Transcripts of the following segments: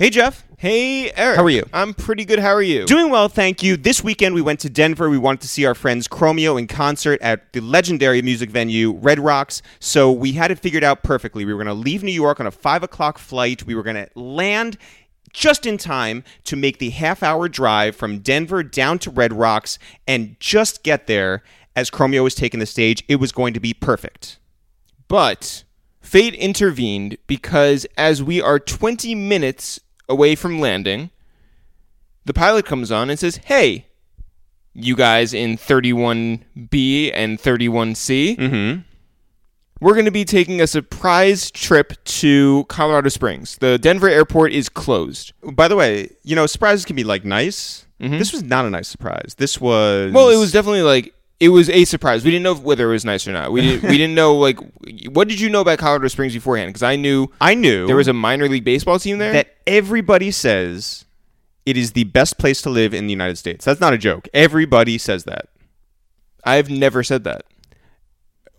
Hey, Jeff. Hey, Eric. How are you? I'm pretty good. How are you? Doing well, thank you. This weekend we went to Denver. We wanted to see our friends Chromeo in concert at the legendary music venue Red Rocks. So we had it figured out perfectly. We were going to leave New York on a five o'clock flight. We were going to land just in time to make the half hour drive from Denver down to Red Rocks and just get there as Chromeo was taking the stage. It was going to be perfect. but fate intervened because as we are 20 minutes away from landing, the pilot comes on and says, "Hey, you guys in 31B and 31C, Mm-hmm. we're going to be taking a surprise trip to Colorado Springs. The Denver airport is closed." By the way, you know, surprises can be like nice. This was not a nice surprise. This was Mm-hmm. Well, it was definitely like it was a surprise. We didn't know whether it was nice or not. We didn't. we didn't know like what did you know about Colorado Springs beforehand? Because I knew I knew there was a minor league baseball team there. that everybody says it is the best place to live in the United States. That's not a joke. Everybody says that. I've never said that.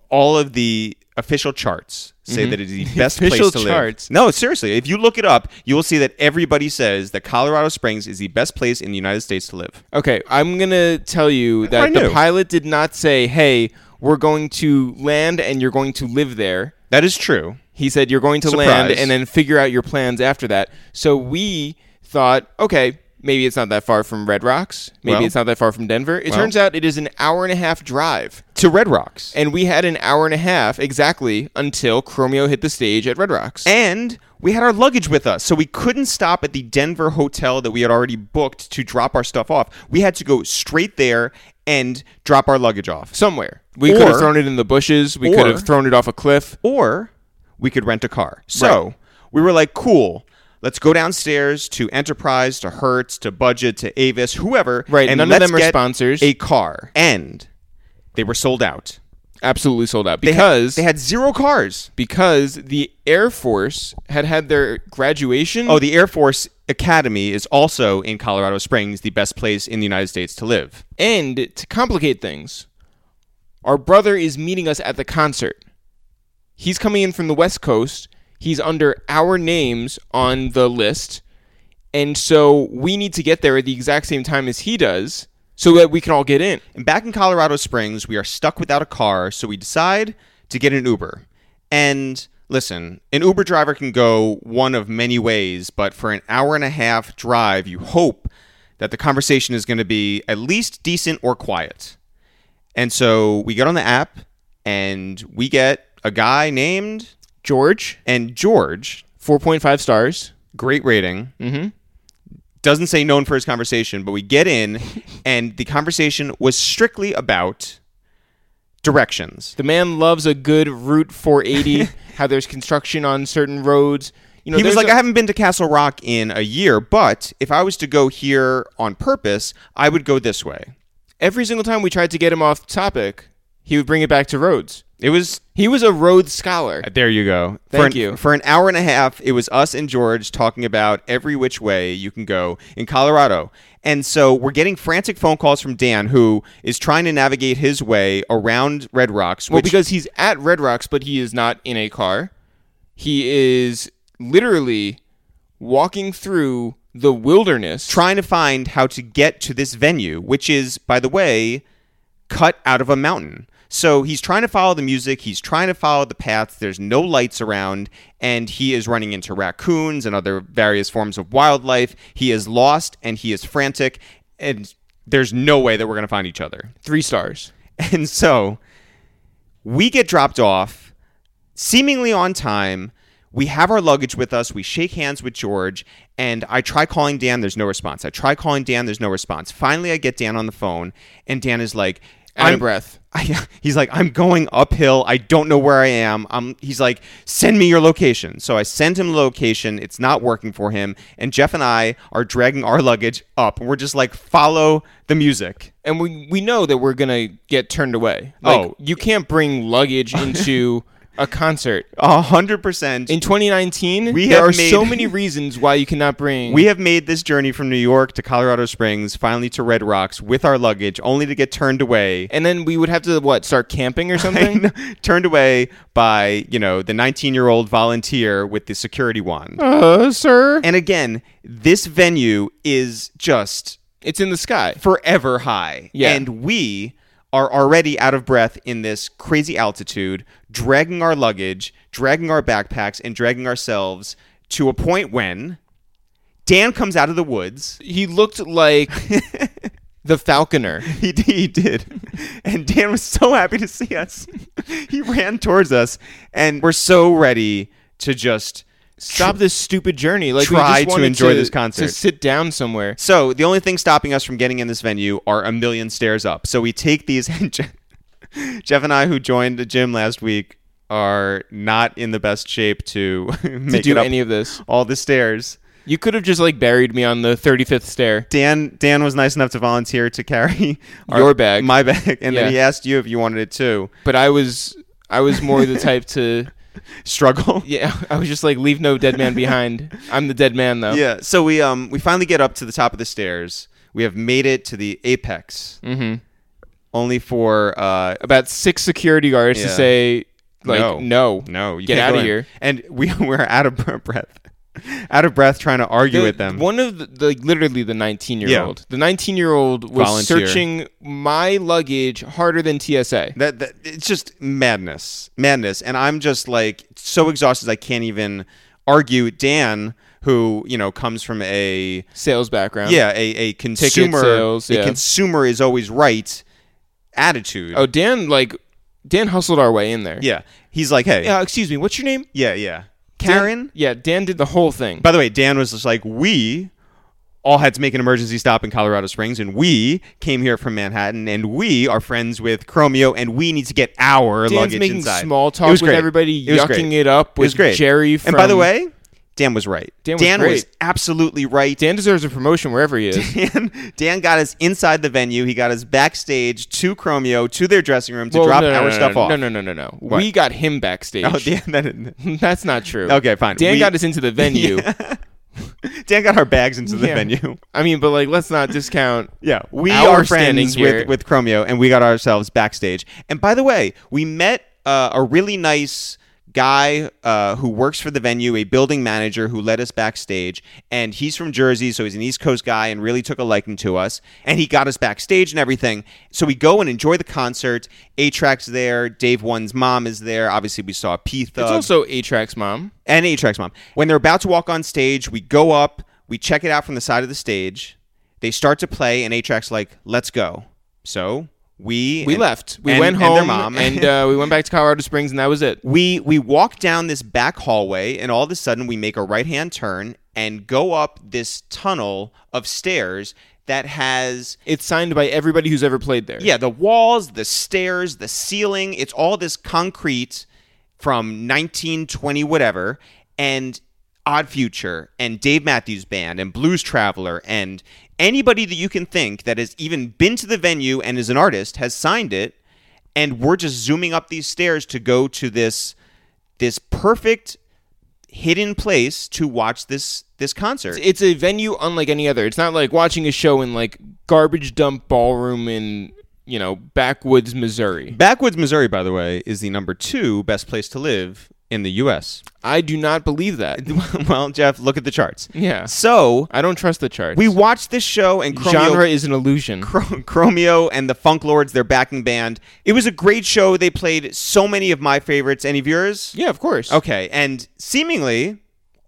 All of the official charts say mm-hmm. that it is the best place to charts? live. No, seriously. If you look it up, you will see that everybody says that Colorado Springs is the best place in the United States to live. Okay, I'm gonna tell you that the pilot did not say, "Hey, we're going to land and you're going to live there." That is true. He said you're going to land and then figure out your plans after that. So we thought, okay, maybe it's not that far from Red Rocks. Maybe Well- it's not that far from Denver. It well. turns out it is an hour and a half drive. To Red Rocks. And we had an hour and a half exactly until Chromeo hit the stage at Red Rocks. And we had our luggage with us, so we couldn't stop at the Denver hotel that we had already booked to drop our stuff off. We had to go straight there and drop our luggage off. Somewhere. We could have thrown it in the bushes. We could have thrown it off a cliff. or we could rent a car. So we were like, cool. Let's go downstairs to Enterprise, to Hertz, to Budget, to Avis, whoever. Right, And none of them are sponsors. A car, and they were sold out Absolutely sold out. They had- Because they had zero cars. because the Air Force had had their graduation. Oh, the Air Force Academy is also in Colorado Springs, the best place in the United States to live. and to complicate things, our brother is meeting us at the concert. He's coming in from the West Coast. He's under our names on the list. And so we need to get there at the exact same time as he does so that we can all get in. And back in Colorado Springs, we are stuck without a car, so we decide to get an Uber. And listen, an Uber driver can go one of many ways, but for an hour and a half drive, you hope that the conversation is going to be at least decent or quiet. And so we get on the app and we get a guy named George, and George, 4.5 stars. great rating. Mm-hmm. doesn't say known for his conversation, but we get in, and the conversation was strictly about directions. The man loves a good Route 480, how there's construction on certain roads. You know, he was like, a- I haven't been to Castle Rock in a year, but if I was to go here on purpose, I would go this way. every single time we tried to get him off topic, he would bring it back to roads. It was He was a Rhodes scholar. Uh, there. You go. for Thank an, you. For an hour and a half, it was us and George talking about every which way you can go in Colorado. And so we're getting frantic phone calls from Dan, who is trying to navigate his way around Red Rocks. Well, because he's at Red Rocks, but he is not in a car. He is literally walking through the wilderness. trying to find how to get to this venue, which is, by the way, cut out of a mountain. So he's trying to follow the music, he's trying to follow the paths, there's no lights around, and he is running into raccoons and other various forms of wildlife. He is lost and he is frantic, and there's no way that we're going to find each other. Three stars. And so we get dropped off seemingly on time. We have our luggage with us. We shake hands with George, and I try calling Dan. There's no response. I try calling Dan. There's no response. Finally, I get Dan on the phone, and Dan is like, Out I'm- of breath. I, he's like, I'm going uphill. I don't know where I am. Um, he's like, send me your location. So I send him the location. It's not working for him. And Jeff and I are dragging our luggage up. And we're just like, follow the music. And we, we know that we're going to get turned away. Like, Oh. you can't bring luggage into a concert. A hundred percent. In 2019, We there have are so many reasons why you cannot bring. We have made this journey from New York to Colorado Springs, finally to Red Rocks with our luggage, only to get turned away. and then we would have to what start camping or something. turned away by, you know, the 19 year old volunteer with the security wand. uh, sir, And again, this venue is just it's in the sky. forever high. Yeah. And we are already out of breath in this crazy altitude, dragging our luggage, dragging our backpacks, and dragging ourselves to a point when Dan comes out of the woods. He looked like the falconer. He, he did. And Dan was so happy to see us. He ran towards us, and we're so ready to just Stop this stupid journey. Like we Try just to enjoy this concert. To sit down somewhere. So the only thing stopping us from getting in this venue are a million stairs up. So we take these. And Jeff and I, who joined the gym last week, are not in the best shape to To make do it up any of this, all the stairs. you could have just like buried me on the 35th stair. Dan Dan was nice enough to volunteer to carry Your bag. my bag, and Yeah. then he asked you if you wanted it too. But I was, I was more the type to, Struggle. yeah. I was just like, leave no dead man behind. I'm the dead man though. Yeah. So we um we finally get up to the top of the stairs. We have made it to the apex, hmm only for uh About six security guards to say, like, No. no, no, you Get go in. here. And we were out of breath, out of breath trying to argue The- with them. One of the, the literally the 19 year old. The 19 year old was Volunteer. searching my luggage harder than TSA. That, that it's just madness, madness, and I'm just like so exhausted I can't even argue. Dan, who you know comes from a Sales background. yeah a, a consumer sales, a consumer is always right attitude. Oh, Dan like Dan hustled our way in there. yeah, he's like, hey, Uh, excuse me, what's your name? yeah, yeah, Dan- Karen. yeah, Dan did the whole thing. By the way, Dan was just like, we all had to make an emergency stop in Colorado Springs, and we came here from Manhattan, and we are friends with Chromeo, and we need to get our Dan's luggage making inside. small talk with great. everybody, It yucking great. it up It with great. Jerry from. and by the way, Dan was right. Dan was great. absolutely right. Dan deserves a promotion wherever he is. Dan, Dan got us inside the venue. He got us backstage to Chromeo to their dressing room to Well, drop no, no, our no, stuff off. No, no, no, no, no. We got him backstage. Oh, Dan, that- That's not true. Okay, fine. Dan We- got us into the venue. Dan got our bags into the Yeah. venue. I mean, but like, let's not discount. Yeah, we Our are friends with, with Chromeo, and we got ourselves backstage. And by the way, we met uh, a really nice guy uh, who works for the venue, a building manager who led us backstage. And he's from Jersey, so he's an East Coast guy and really took a liking to us. And he got us backstage and everything. So we go and enjoy the concert. A-Trak's there. Dave One's mom is there. Obviously, we saw P-Thugg It's also A-Trak's mom. and A-Trak's mom. When they're about to walk on stage, we go up, we check it out from the side of the stage. They start to play, and A-Trak's like, "Let's go." So we We and- left. We and- went and home, their mom. and uh, we went back to Colorado Springs, and that was it. we we walk down this back hallway, and all of a sudden we make a right hand turn and go up this tunnel of stairs that has It's signed by everybody who's ever played there. Yeah, the walls, the stairs, the ceiling, it's all this concrete from 1920 whatever and Odd Future and Dave Matthews Band and Blues Traveler and anybody that you can think that has even been to the venue and is an artist has signed it and we're just zooming up these stairs to go to this this perfect hidden place to watch this this concert. It's a venue unlike any other. It's not like watching a show in like garbage dump ballroom in you know backwoods Missouri. Backwoods, Missouri, by the way, is the number two best place to live in the U.S. I do not believe that. well, Jeff, look at the charts. Yeah, So I don't trust the charts. we watched this show and Chromeo, genre is an illusion. Chro- Chromeo and the Funk Lords, their backing band. It was a great show. They played so many of my favorites. Any of yours? Yeah, of course. Okay, and seemingly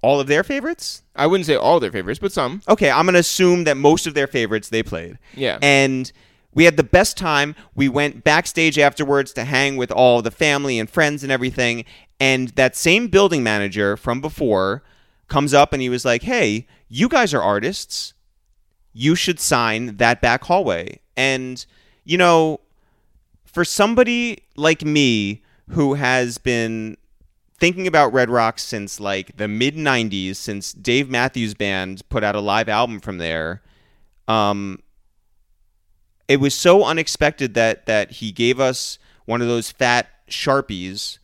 all of their favorites. I wouldn't say all their favorites, but some. Okay, I'm gonna assume that most of their favorites they played. Yeah. And we had the best time. We went backstage afterwards to hang with all the family and friends and everything. And that same building manager from before comes up and he was like, Hey, you guys are artists. You should sign that back hallway. And, you know, for somebody like me who has been thinking about Red Rocks since like the mid 90s, since Dave Matthews Band put out a live album from there, um, it was so unexpected that that he gave us one of those fat sharpies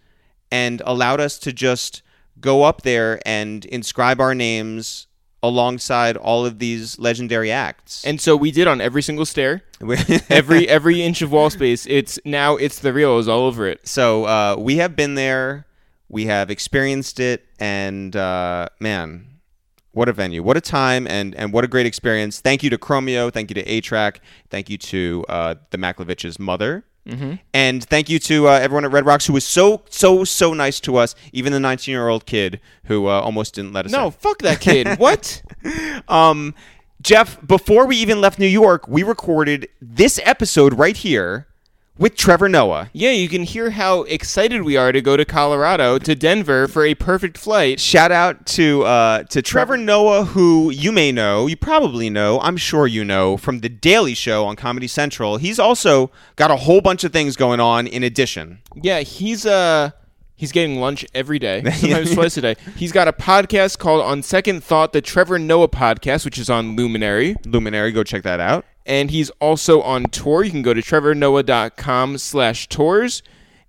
and allowed us to just go up there and inscribe our names alongside all of these legendary acts. And so we did on every single stair, every every inch of wall space. It's now it's the reals all over it. so uh, we have been there, we have experienced it, and uh, man, what a venue, what a time, and and what a great experience. Thank you to Chromeo, thank you to A-Trak, thank you to uh, the Macklovitch's mother. And thank you to uh, everyone at Red Rocks who was so so so nice to us. Even the 19 year old kid who uh, almost didn't let us. No, in. fuck that kid. what? Um, Jeff, before we even left New York, we recorded this episode right here with Trevor Noah. Yeah, you can hear how excited we are to go to Colorado to Denver for a perfect flight. Shout out to uh, to Trevor Noah, who you may know, you probably know, I'm sure you know from the Daily Show on Comedy Central. He's also got a whole bunch of things going on in addition. Yeah, he's uh he's getting lunch every day, sometimes twice a day. He's got a podcast called On Second Thought, the Trevor Noah podcast, which is on Luminary. Luminary, go check that out. and he's also on tour. You can go to trevornoah.com slash tours.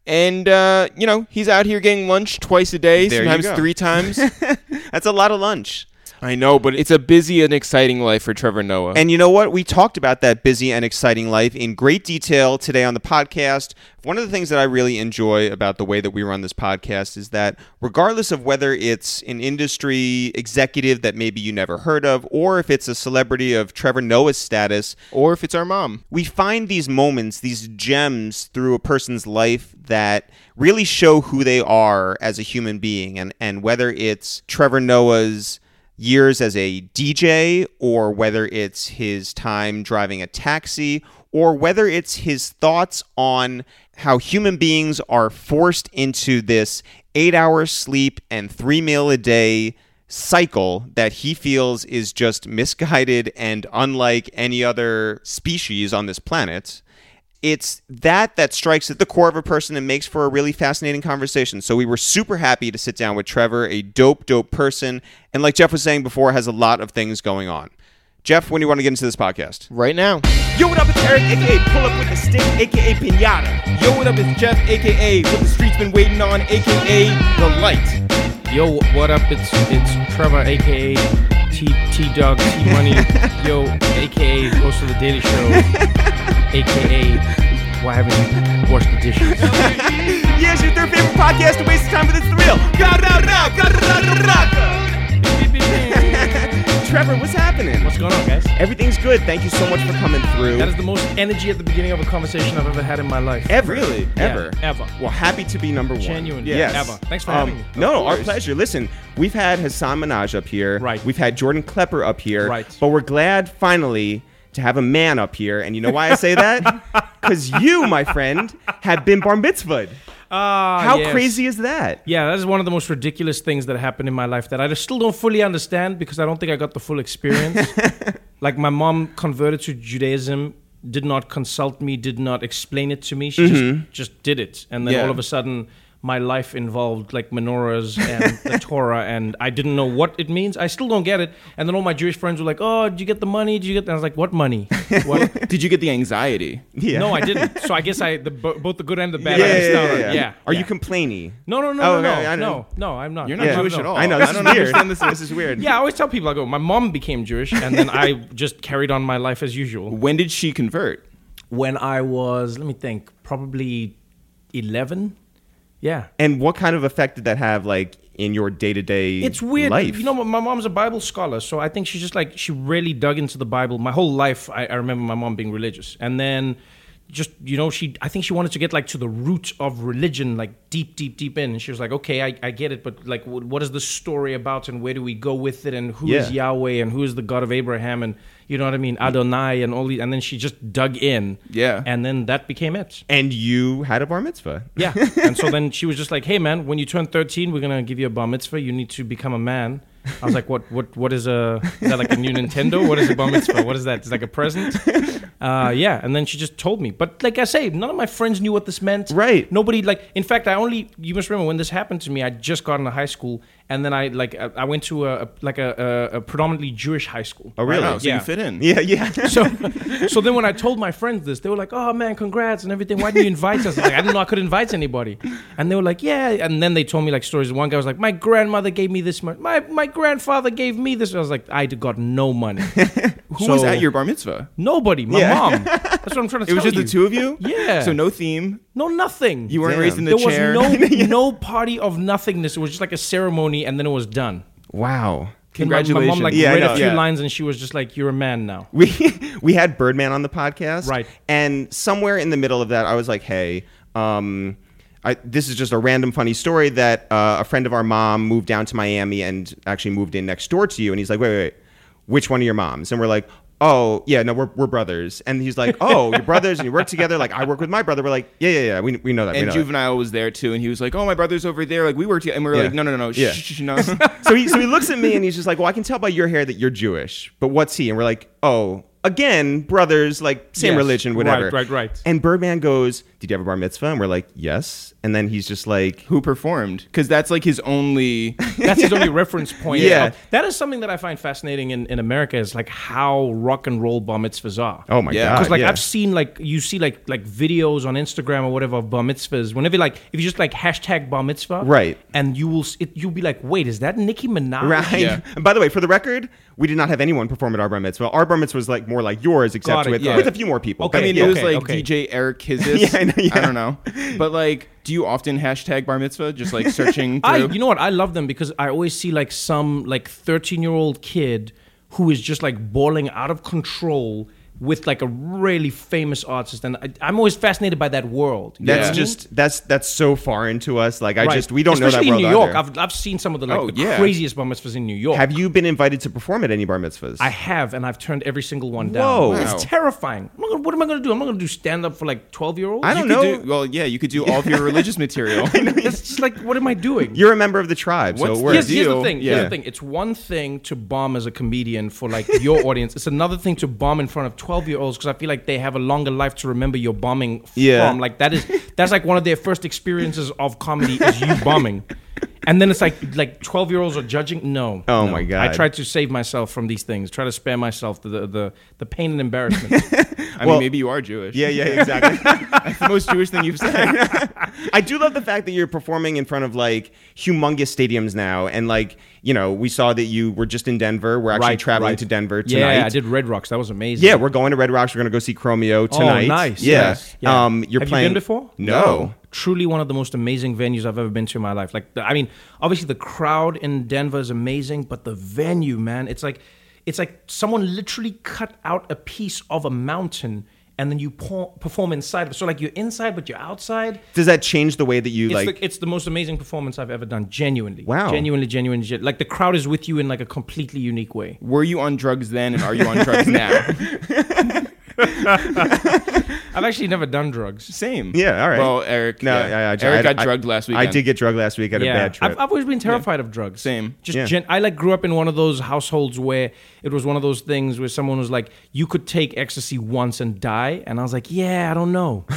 And, uh, you know, he's out here getting lunch twice a day, There you sometimes go. three times. That's a lot of lunch. I know, but it's a busy and exciting life for Trevor Noah. And you know what? We talked about that busy and exciting life in great detail today on the podcast. One of the things that I really enjoy about the way that we run this podcast is that regardless of whether it's an industry executive that maybe you never heard of or if it's a celebrity of Trevor Noah's status, or if it's our mom. we find these moments, these gems through a person's life that really show who they are as a human being. And, and whether it's Trevor Noah's years as a DJ, or whether it's his time driving a taxi, or whether it's his thoughts on how human beings are forced into this eight hour sleep and three meal a day cycle that he feels is just misguided and unlike any other species on this planet. It's that that strikes at the core of a person and makes for a really fascinating conversation. So we were super happy to sit down with Trevor, a dope, dope person, and like Jeff was saying before, has a lot of things going on. Jeff, when do you want to get into this podcast? Right now. Yo, what up? It's Eric, aka Pull Up with the Stick, aka Pinata. Yo, what up? It's Jeff, aka What the Street's Been Waiting On, aka The Light. Yo, what up? It's it's Trevor, aka T T Dog T Money. Yo, aka host of the Daily Show, aka why haven't you washed the dishes? Yes, your third favorite podcast to waste the time, but it's the real. Trevor, what's happening? What's going on, guys? Everything's good. Thank you so much for coming through. That is the most energy at the beginning of a conversation I've ever had in my life. ever, really, Yeah, ever, ever. Well, happy to be number one. Genuine, yes. ever. Thanks for Um, having me. No, our pleasure. Listen, we've had Hasan Minhaj up here. Right. We've had Jordan Klepper up here. Right. But we're glad finally to have a man up here. And you know why I say that? Because you, my friend, have been bar mitzvahed. Ah, How yes. crazy is that? Yeah, that is one of the most ridiculous things that happened in my life that I still don't fully understand because I don't think I got the full experience. like my mom converted to Judaism, did not consult me, did not explain it to me. She just just did it, and then Yeah. all of a sudden. My life involved like menorahs and the Torah, and I didn't know what it means. I still don't get it. And then all my Jewish friends were like, "Oh, did you get the money? Did you get?" That? I was like, "What money? What? Did you get the anxiety? Yeah. No, I didn't. So I guess I the, bo- both the good and the bad. Yeah, I yeah, missed yeah, out yeah, yeah. Are yeah. you complainy? No, no, no, Oh, no, okay, I no, know. no, no. I'm not. You're not no, Jewish no. at all. I know. I don't understand this. This is weird. Yeah, I always tell people I go, my mom became Jewish, and then I just carried on my life as usual. When did she convert? When I was, let me think, probably eleven. Yeah, And what kind of effect did that have, like, in your day to day it's weird. life? You know, my mom's a Bible scholar, so I think she's just like she really dug into the Bible. My whole life, I, I remember my mom being religious, and then just you know, she I think she wanted to get like to the root of religion, like deep, deep, deep in. And she was like, okay, I, I get it, but like, what is the story about, and where do we go with it, and who is Yeah. Yahweh, and who is the God of Abraham, and you know what I mean, Adonai, and all these. And then she just dug in, Yeah. and then that became it. and you had a bar mitzvah. Yeah. and so then she was just like, "Hey man, when you turn 13, we're gonna give you a bar mitzvah. You need to become a man." I was like, "What? What? What is a? Is that like a new Nintendo? What is a bar mitzvah? What is that? Is that like a present?" Uh, yeah, and then she just told me. But like I say, none of my friends knew what this meant. Right. Nobody like. In fact, I only. You must remember when this happened to me. I just got into high school, and then I like I I went to a, a like a, a, a predominantly Jewish high school. Oh, really? Wow, so Yeah. you fit in. Yeah, yeah. So, so then when I told my friends this, they were like, "Oh man, congrats and everything. Why didn't you invite us?" Like I didn't know I could invite anybody, and they were like, "Yeah." And then they told me like stories. One guy was like, "My grandmother gave me this money. My my grandfather gave me this." I was like, "I got no money. Who was at your bar mitzvah? Nobody. My Yeah. mom. That's what I'm trying to say. It was just you. the two of you. Yeah. So no theme. No, nothing. You weren't Damn. raised in the there chair. was no no party of nothingness. It was just like a ceremony, and then it was done. wow. And my- My, mom like Yeah, read a few Yeah. lines, and she was just like, "You're a man now." we we had Birdman on the podcast, Right. And somewhere in the middle of that, I was like, "Hey, um, I, this is just a random funny story that uh, a friend of our mom moved down to Miami and actually moved in next door to you." And he's like, "Wait, wait, wait, which one of your moms?" And we're like. Oh yeah, no, we're, we're brothers, and he's like, "Oh, you're brothers, and you work together." Like I work with my brother. We're like, "Yeah, yeah, yeah, we, we know that." And know that." juvenile was there too, and he was like, "Oh, my brother's over there. Like we work together." And we were Yeah. like, "No, no, no, no, Yeah. shh, shh, no." so he so he looks at me and he's just like, "Well, I can tell by your hair that you're Jewish, but what's he?" And we're like, "Oh, again, brothers, like same Yes. religion, whatever." Right, right, right. And Birdman goes, "Did you have a bar mitzvah?" And we're like, "Yes." And then he's just like, Who performed? Because that's like his only. That's his only reference point. Yeah. that is something that I find fascinating in, in America is like how rock and roll bar mitzvahs are. "Oh my Yeah. god!" Because like yeah. I've seen like you see like like videos on Instagram or whatever of bar mitzvahs. Whenever like if you just like hashtag bar mitzvah, Right. and you will s- it, you'll be like, wait, is that Nicki Minaj? Right. Yeah. And by the way, for the record, we did not have anyone perform at our bar mitzvah. Our bar mitzvah was like more like yours, except it, with yeah. with a few more people. Okay, I mean, yeah. it was okay, like okay. DJ Eric Kizis. Yeah, I don't know, but like, do you often hashtag bar mitzvah? Just like searching through. I you know what I love them because I always see like some like 13 year old kid who is just like bawling out of control with like a really famous artist, and I, I'm always fascinated by that world. You know That's what I mean? just that's that's so foreign to us. Like I Right. just we don't Especially know that in world New York. I've, I've seen some of the like Oh, the yeah. craziest bar mitzvahs in New York. Have you been invited to perform at any bar mitzvahs? I have, and I've turned every single one down. Whoa. Wow. It's terrifying. I'm gonna, what am I going to do? I'm not going to do stand up for like 12 year olds. I don't could know. Do, well, yeah, you could do all of your religious material. It's just like, what am I doing? You're a member of the tribe, What's so here's, here's the deal. thing. Here's the thing. It's one thing to bomb as a comedian for like your audience. It's another thing to bomb in front of 12 year olds because I feel like they have a longer life to remember your bombing Yeah. from. Like that is that's like one of their first experiences of comedy is you bombing. And then it's like like 12 year olds are judging. No. Oh no. my God. I try to save myself from these things. Try to spare myself the the the, the pain and embarrassment. I Well- mean, maybe you are Jewish. yeah, yeah, exactly. That's the most Jewish thing you've said. I do love the fact that you're performing in front of like humongous stadiums now, and like you know, we saw that you were just in Denver. We're actually Right, traveling right. to Denver tonight. yeah, I did Red Rocks. That was amazing. Yeah, we're going to Red Rocks. We're going to go see Chromeo tonight. Oh, nice. Yeah. Yes. Yeah. Um, you're Have you playing. been before? No. Truly one of the most amazing venues I've ever been to in my life. Like, I mean, obviously the crowd in Denver is amazing, but the venue, man, it's like, it's like someone literally cut out a piece of a mountain and then you perform inside of it. So like you're inside, but you're outside. Does that change the way that you It's, like? the, it's the most amazing performance I've ever done. Genuinely. Wow. Genuinely, genuinely. gen- Like the crowd is with you in like a completely unique way. Were you on drugs then, and are you on drugs now? I've actually never done drugs. Same. Yeah, all right. Well, Eric. no, yeah. yeah, I, Eric I, got I- drugged last week. I did get drugged last week at a bad trip. I've, I've always been terrified of drugs. Same. Just Yeah. gen- I like grew up in one of those households where it was one of those things where someone was like, "You could take ecstasy once and die," and I was like, "Yeah, I don't know."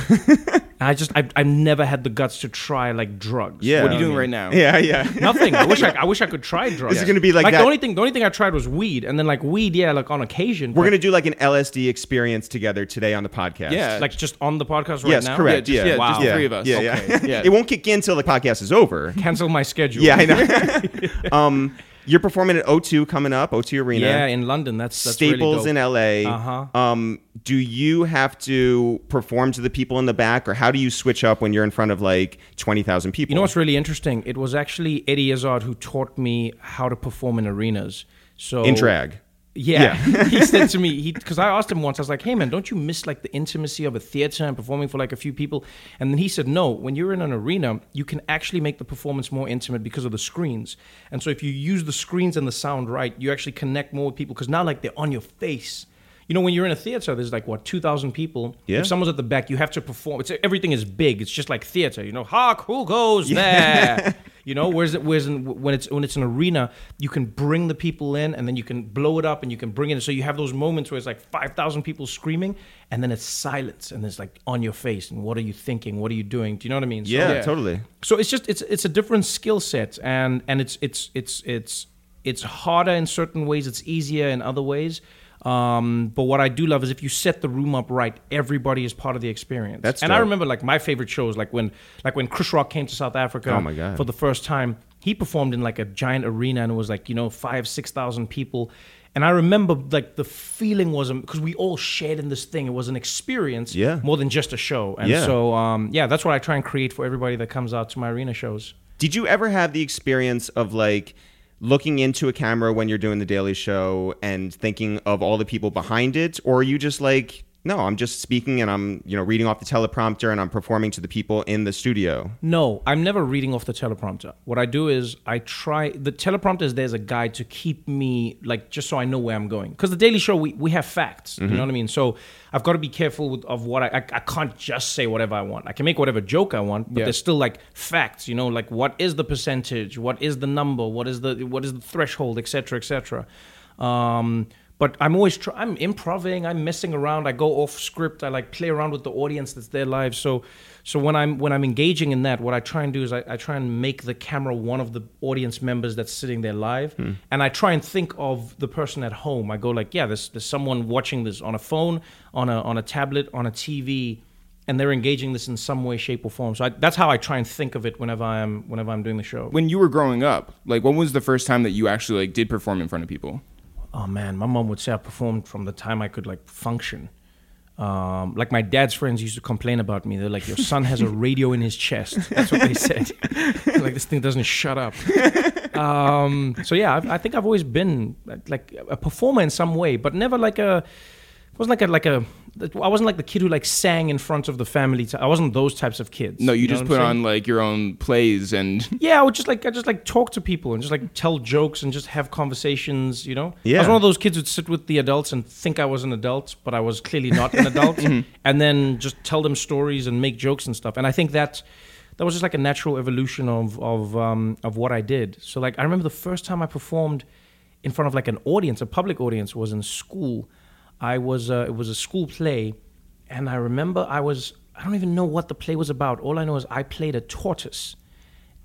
I just I I never had the guts to try like drugs. Yeah. What are you doing right now? yeah, yeah. Nothing. I wish I, I wish I could try drugs. Is it gonna be like the that- only thing the only thing I tried was weed, and then like weed, yeah, like on occasion. We're but, gonna do like an LSD experience together today on the podcast. Yeah. like just on the podcast right Yes, now. correct. Yeah, just- yeah, yeah, just yeah. three of us. Yeah, Okay. yeah. Yeah. It won't kick in until the podcast is over. Cancel my schedule. yeah, I know. um, you're performing at O2 coming up, O2 Arena. yeah, in London. That's that's Staples really dope. in LA. Uh-huh. Um, do you have to perform to the people in the back, or how do you switch up when you're in front of like twenty thousand people? You know what's really interesting? It was actually Eddie Izzard who taught me how to perform in arenas. So in drag? Yeah, he said to me, he because I asked him once, I was like, "Hey man, don't you miss like the intimacy of a theater and performing for like a few people?" And then he said, "No, when you're in an arena, you can actually make the performance more intimate because of the screens. And so if you use the screens and the sound right, you actually connect more with people because now like they're on your face." You know, when you're in a theater, there's like what two thousand people. Yeah. If someone's at the back, you have to perform. It's everything is big. It's just like theater. You know, hark, who goes there? You know, whereas it whereas in, when it's when it's an arena, you can bring the people in, and then you can blow it up, and you can bring it. in. So you have those moments where it's like five thousand people screaming, and then it's silence, and it's like on your face, and what are you thinking? What are you doing? Do you know what I mean? So- Yeah, Yeah. totally. so it's just it's it's a different skill set and and it's it's it's it's it's harder in certain ways it's easier in other ways um, but what I do love is if you set the room up right, everybody is part of the experience. That's and I remember like my favorite shows, like when like when Chris Rock came to South Africa Oh, my God. for the first time. He performed in like a giant arena and it was like you know five six thousand people. And I remember like the feeling was because we all shared in this thing. It was an experience Yeah. more than just a show. And Yeah. so um, yeah, that's what I try and create for everybody that comes out to my arena shows. Did you ever have the experience of like looking into a camera when you're doing the Daily Show and thinking of all the people behind it, or are you just like, no, I'm just speaking and I'm you know reading off the teleprompter and I'm performing to the people in the studio? No, I'm never reading off the teleprompter. What I do is I try the teleprompter is there's a guide to keep me like just so I know where I'm going. Because the Daily Show we, we have facts. You know what I mean? So I've got to be careful with, of what I, I I can't just say whatever I want. I can make whatever joke I want, but Yeah. there's still like facts. You know, like what is the percentage? What is the number? What is the what is the threshold? Etc. Etc. Um, but I'm always try- I'm improvising, I'm messing around. I go off script. I like play around with the audience that's there live. So, so when I'm when I'm engaging in that, what I try and do is I, I try and make the camera one of the audience members that's sitting there live, hmm. and I try and think of the person at home. I go like, yeah, there's there's someone watching this on a phone, on a on a tablet, on a TV. And they're engaging this in some way, shape, or form. So I, that's how I try and think of it whenever I'm whenever I'm doing the show. When you were growing up, like when was the first time that you actually like did perform in front of people? Oh man, my mom would say I performed from the time I could like function. Um, like my dad's friends used to complain about me. They're like, "Your son has a radio in his chest." That's what they said. like this thing doesn't shut up. Um, so yeah, I, I think I've always been like a performer in some way, but never like a. It wasn't like a like a. I wasn't like the kid who like sang in front of the family. I wasn't those types of kids. No, you, know just what put I'm saying? on like your own plays and Yeah, I would just like I just like talk to people and just like tell jokes and just have conversations. You know, I Yeah. was one of those kids who'd sit with the adults and think I was an adult, but I was clearly not an adult, and then just tell them stories and make jokes and stuff. And I think that that was just like a natural evolution of of um, of what I did. So like I remember the first time I performed in front of like an audience, a public audience, was in school. I was uh, it was a school play, and I remember I was I don't even know what the play was about. All I know is I played a tortoise,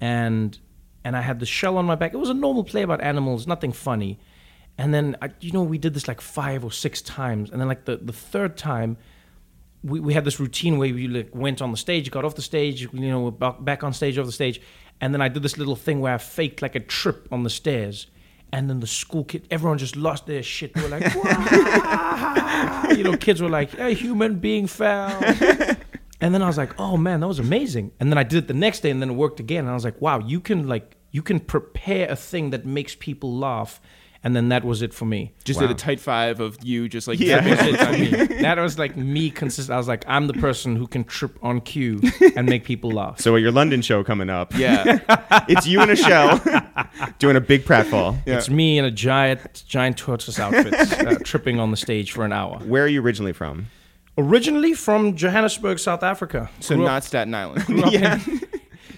and and I had the shell on my back. It was a normal play about animals, nothing funny. And then I, you know we did this like five or six times, and then like the the third time. We, we had this routine where we like went on the stage, got off the stage, you know, back, back on stage, off the stage, and then I did this little thing where I faked like a trip on the stairs, and then the school kid, everyone just lost their shit. They were like, you know, kids were like, "A human being fell." And then I was like, "Oh man, that was amazing." And then I did it the next day, and then it worked again. And I was like, "Wow, you can like you can prepare a thing that makes people laugh." And then that was it for me. just Wow. did a tight five of you just like Yeah. That was it me. That was like me consistent. I was like, I'm the person who can trip on cue and make people laugh. So at your London show coming up, yeah. it's you in a shell doing a big pratfall. Yeah. It's me in a giant, giant tortoise outfit, uh, tripping on the stage for an hour. Where are you originally from? Originally from Johannesburg, South Africa. So Grew up- not Staten Island. grew up in-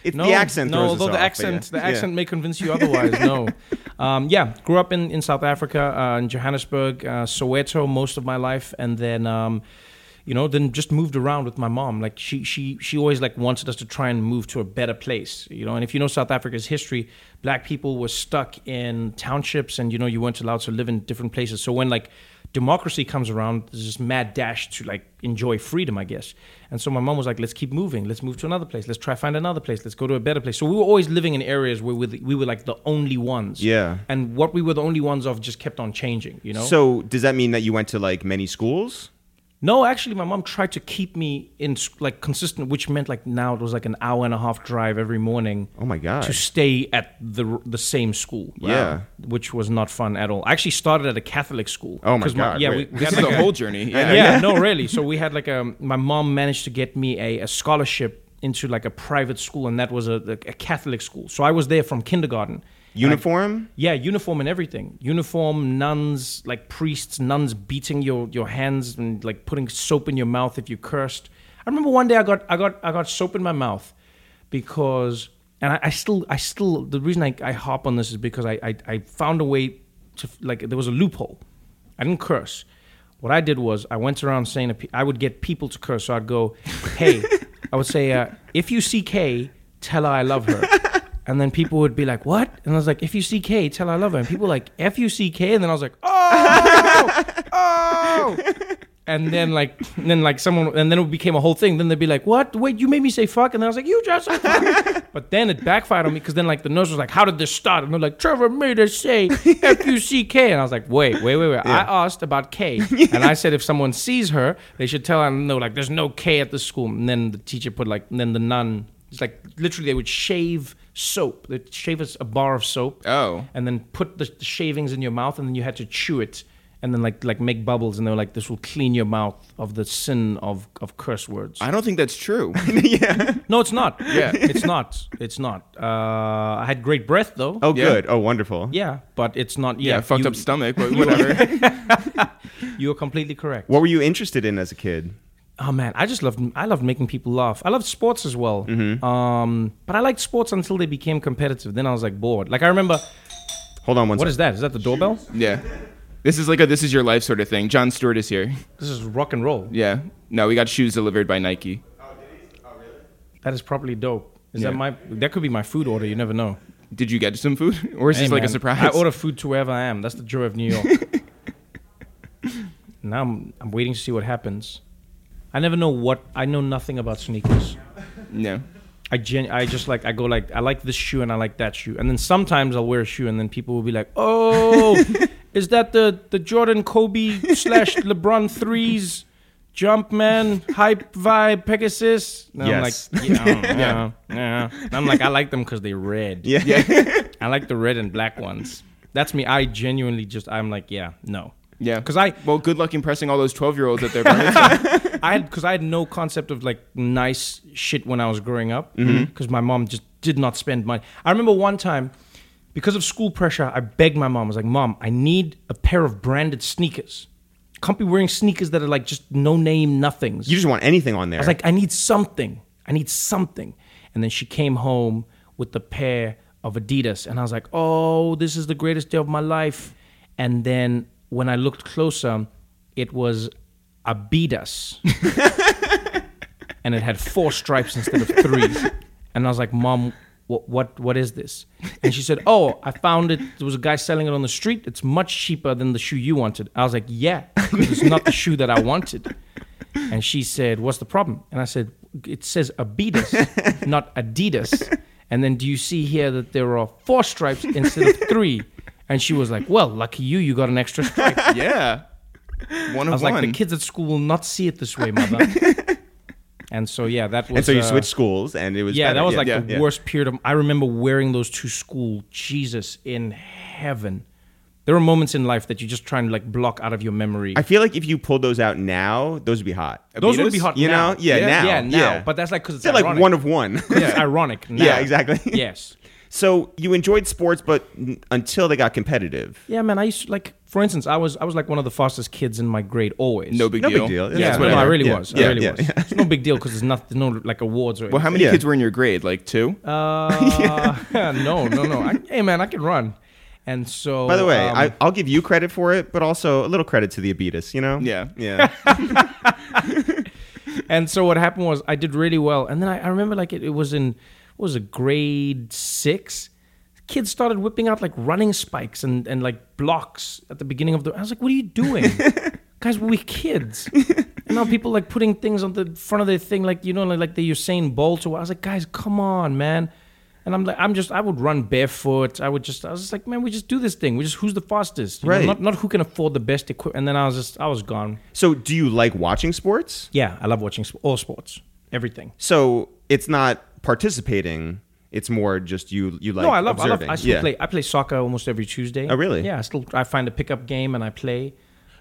yeah, it's the accent. No, although the off, accent, yeah. the Yeah. accent may convince you otherwise. no, um, yeah, grew up in, in South Africa, uh, in Johannesburg, uh, Soweto, most of my life, and then, um, you know, then just moved around with my mom. Like she, she, she always like wanted us to try and move to a better place. You know, and if you know South Africa's history, black people were stuck in townships, and you know, you weren't allowed to live in different places. So when like democracy comes around, there's this mad dash to like enjoy freedom, I guess. And so my mom was like, let's keep moving. Let's move to another place. Let's try find another place. Let's go to a better place. So we were always living in areas where we we were like the only ones. Yeah. And what we were the only ones of just kept on changing, you know? So does that mean that you went to like many schools? No, actually, my mom tried to keep me in like consistent, which meant like now it was like an hour and a half drive every morning. Oh my god. To stay at the the same school, Yeah. which was not fun at all. I actually started at a Catholic school. Oh my God, yeah, wait. we, we This had is like a whole journey. Yeah. Yeah. yeah, no, really. So we had like a my mom managed to get me a, a scholarship into like a private school, and that was a, a Catholic school. So I was there from kindergarten. Uniform? Yeah, uniform and everything. Uniform, nuns, like priests, nuns beating your, your hands and like putting soap in your mouth if you cursed. I remember one day I got I got I got soap in my mouth because and I, I still, I still, the reason I, I hop on this is because I, I, I found a way to like there was a loophole. I didn't curse. What I did was I went around saying pe- I would get people to curse. So I'd go, "Hey," I would say, uh, "If you see Kay, tell her I love her." And then people would be like, "What?" And I was like, "If you see K, tell her I love her." And people were like, "F U C K," and then I was like, "Oh, oh." And then like, and then like someone, and then it became a whole thing. Then they'd be like, "What? Wait, you made me say fuck?" And then I was like, "You just said fuck." but then it backfired on me because then like the nurse was like, "How did this start?" And they're like, "Trevor made us say F U C K," and I was like, "Wait, wait, wait, wait." I asked about K, and I said if someone sees her, they should tell her no, like there's no K at the school. And then the teacher put like, and then the nun, it's like literally they would shave soap. They'd shave us a bar of soap Oh. and then put the, the shavings in your mouth, and then you had to chew it, and then like like make bubbles, and they were like, "This will clean your mouth of the sin of of curse words." I don't think that's true. yeah. no, it's not. Yeah. it's not. It's not. Uh, I had great breath though. Oh, Yeah. good. Oh, wonderful. Yeah, but it's not. yeah, Yeah, fucked you, up stomach, but whatever. You are completely correct. What were you interested in as a kid? Oh man, I just loved I loved making people laugh. I loved sports as well. Mm-hmm. Um, but I liked sports until they became competitive. Then I was like bored. Like I remember, Hold on one what second. is that? Is that the doorbell? yeah. This is like a this is your life sort of thing. Jon Stewart is here. This is rock and roll. Yeah. No, we got shoes delivered by Nike. That is probably dope. Is Yeah. that my? That could be my food order. You never know. Did you get some food? Or is Hey, this like a surprise? I order food to wherever I am. That's the joy of New York. now I'm, I'm waiting to see what happens. I never know what. I know nothing about sneakers. No. I gen, I just like I go like I like this shoe and I like that shoe, and then sometimes I'll wear a shoe and then people will be like, "Oh, is that the the Jordan Kobe slash LeBron threes Jumpman hype vibe Pegasus?" And Yes. I'm like, yeah, yeah, yeah. And I'm like, I like them because they're red. Yeah. I like the red and black ones. That's me. I genuinely just I'm like, yeah, no. Yeah. Because I Well, good luck impressing all those 12 year olds at their parents. I had because I had no concept of like nice shit when I was growing up Mm-hmm. because my mom just did not spend money. I remember one time because of school pressure, I begged my mom. I was like, "Mom, I need a pair of branded sneakers. Can't be wearing sneakers that are like just no name nothings." You just want anything on there. I was like, "I need something. I need something." And then she came home with the pair of Adidas, and I was like, "Oh, this is the greatest day of my life." And then when I looked closer, it was Adidas, and it had four stripes instead of three. And I was like, "Mom, what what what is this?" And she said, "Oh, I found it. There was a guy selling it on the street. It's much cheaper than the shoe you wanted." I was like, Yeah, it's not the shoe that I wanted." And she said, "What's the problem?" And I said, "It says Adidas, not Adidas." And then do you see here that there are four stripes instead of three? And she was like, "Well, lucky you, you got an extra stripe." I yeah. One of one. I was one. like, "The kids at school will not see it this way, mother." and so yeah, that was. and so you uh, switched schools, and it was Yeah, better. that was like yeah, the yeah. worst period of. I remember wearing those to school. Jesus in heaven. There are moments in life that you just try and like block out of your memory. I feel like if you pulled those out now, those would be hot. Those would be hot You now. know? Yeah, now. Yeah, now. Yeah. But that's like because it's like one of one. 'Cause It's ironic. Now. Yeah, exactly. Yes. So you enjoyed sports, but n- until they got competitive. Yeah, man. I used to, like, for instance, I was I was like one of the fastest kids in my grade always. no big No big deal. deal. Yeah, That's no, whatever. I really Yeah. was. Yeah, I really yeah, was. It's no big deal because there's not no like awards or. Well, how many Yeah. kids were in your grade? Like two? Uh, no, no, no. I, hey, man, I can run. And so. By the way, um, I, I'll give you credit for it, but also a little credit to the Abidas. You know? Yeah. Yeah. and so what happened was I did really well, and then I, I remember like it, it was in what was it grade six. Kids started whipping out like running spikes and, and like blocks at the beginning of the. I was like, "What are you doing, guys? We're kids." and now people like putting things on the front of their thing, like you know, like, like the Usain Bolt. Or I was like, "Guys, come on, man!" And I'm like, I'm just, I would run barefoot. I would just, I was just like, man, we just do this thing. We just, who's the fastest? You know, Right. not, not who can afford the best equipment. And then I was just, I was gone. so, do you like watching sports? Yeah, I love watching sp- all sports, everything. So it's not participating; it's more just you. You like no, I love, I love. I still yeah. play. I play soccer almost every Tuesday. Oh, really? Yeah, I still. I find a pickup game and I play.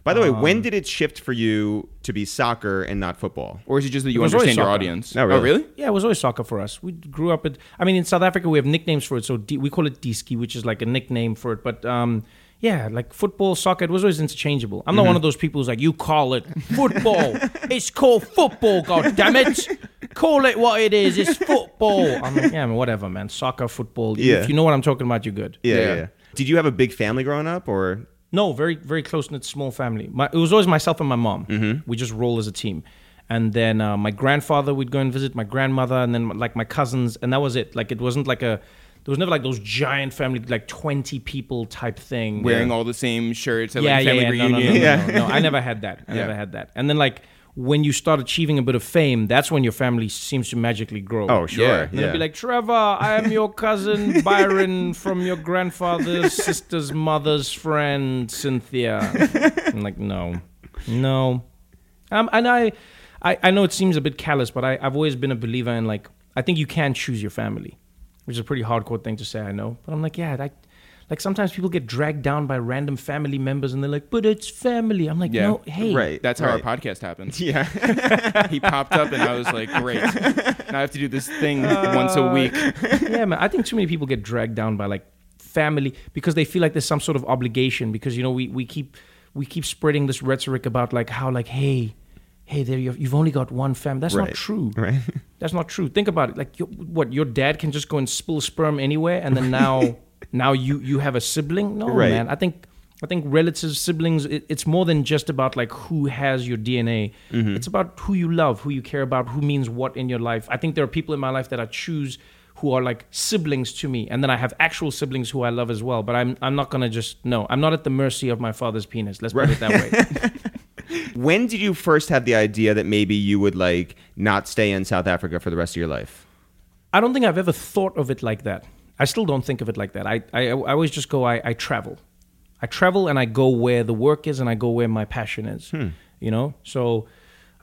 By the way, Um, when did it shift for you to be soccer and not football? Or is it just that you It was always understand your audience? No, really? Oh, really? Yeah, it was always soccer for us. We grew up at. I mean, in South Africa, we have nicknames for it. So D, we call it diski, which is like a nickname for it. But um, yeah, like football, soccer, it was always interchangeable. I'm not Mm-hmm. one of those people who's like, you call it football. it's called football. God damn it! call it what it is. It's football. I'm like, yeah, man, whatever, man. Soccer, football. Yeah. If you know what I'm talking about, you're good. Yeah, yeah. Yeah. yeah. Did you have a big family growing up, or No, very very close knit small family. My, it was always myself and my mom. Mm-hmm. We just roll as a team. And then uh, my grandfather would go and visit my grandmother, and then like my cousins, and that was it. Like it wasn't like a. There was never like those giant family, like twenty people type thing. Wearing where- all the same shirts at yeah, like yeah, family yeah. No, no, no, reunion. no, Yeah. no, no. I never had that. I Yeah. never had that. And then like when you start achieving a bit of fame, that's when your family seems to magically grow. oh, sure, Yeah. yeah, And they'll be like, Trevor, I am your cousin Byron from your grandfather's sister's mother's friend, Cynthia. I'm like, no, no. Um, and I, I, I know it seems a bit callous, but I, I've always been a believer in like, I think you can choose your family, which is a pretty hardcore thing to say, I know. But I'm like, yeah, I, like sometimes people get dragged down by random family members and they're like, but it's family. I'm like, Yeah. no, hey. right. That's how right. our podcast happened. Yeah, he popped up and I was like, great. Now I have to do this thing uh. once a week. yeah, man. I think too many people get dragged down by like family because they feel like there's some sort of obligation because you know we, we keep we keep spreading this rhetoric about like how like hey hey there you've, you've only got one family that's Right. not true. Right. that's not true. Think about it. Like your, what your dad can just go and spill sperm anywhere and then now now you you have a sibling? No Right. man. I think I think relatives siblings it, it's more than just about like who has your DNA Mm-hmm. it's about who you love who you care about who means what in your life. I think there are people in my life that I choose who are like siblings to me and then I have actual siblings who I love as well but I'm I'm not going to just no I'm not at the mercy of my father's penis. Let's put it that way When did you first have the idea that maybe you would like not stay in South Africa for the rest of your life? I don't think I've ever thought of it like that. I still don't think of it like that. I, I, I always just go, I, I travel. I travel and I go where the work is and I go where my passion is. Hmm. You know? So,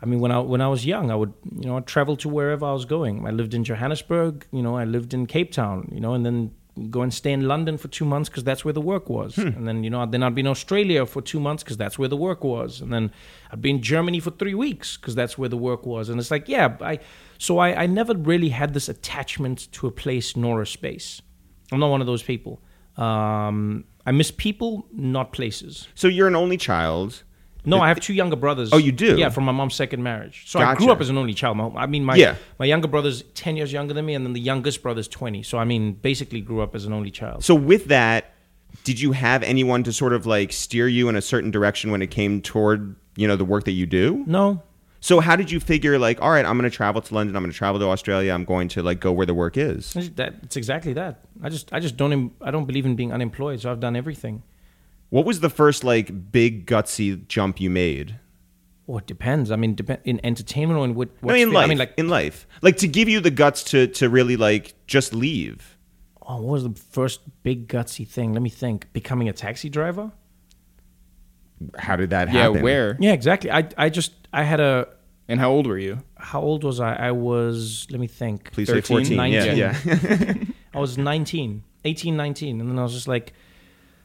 I mean, when I, when I was young, I would, you know, I'd travel to wherever I was going. I lived in Johannesburg, you know, I lived in Cape Town, you know, and then go and stay in London for two months because that's where the work was. And then, you know, then I'd be in Australia for two months because that's where the work was. And then I'd be in Germany for three weeks because that's where the work was. And it's like, yeah, I, so I, I never really had this attachment to a place nor a space. I'm not one of those people. Um, I miss people, not places. So you're an only child. No, I have two younger brothers. Oh, you do? Yeah, from my mom's second marriage. So I Gotcha. grew up as an only child. My- I mean, my Yeah. my younger brother's ten years younger than me, and then the youngest brother's twenty. So I mean, basically, grew up as an only child. So with that, did you have anyone to sort of like steer you in a certain direction when it came toward you know the work that you do? No, So how did you figure like, all right, I'm going to travel to London, I'm going to travel to Australia, I'm going to like go where the work is? that, it's exactly that. I just I just don't em- I don't believe in being unemployed. So I've done everything. What was the first like big gutsy jump you made? Well, it depends. I mean, depend in entertainment or in what? No, in sphere? life. I mean, like, in life, like to give you the guts to to really like just leave. oh, what was the first big gutsy thing? Let me think. Becoming a taxi driver. How did that happen? Yeah, happen? where? Yeah, exactly. I I just I had a. And how old were you? How old was I? I was. Let me think. Please say 13, 14. Yeah, 19. yeah. I was 19, 18, 19. And then I was just like,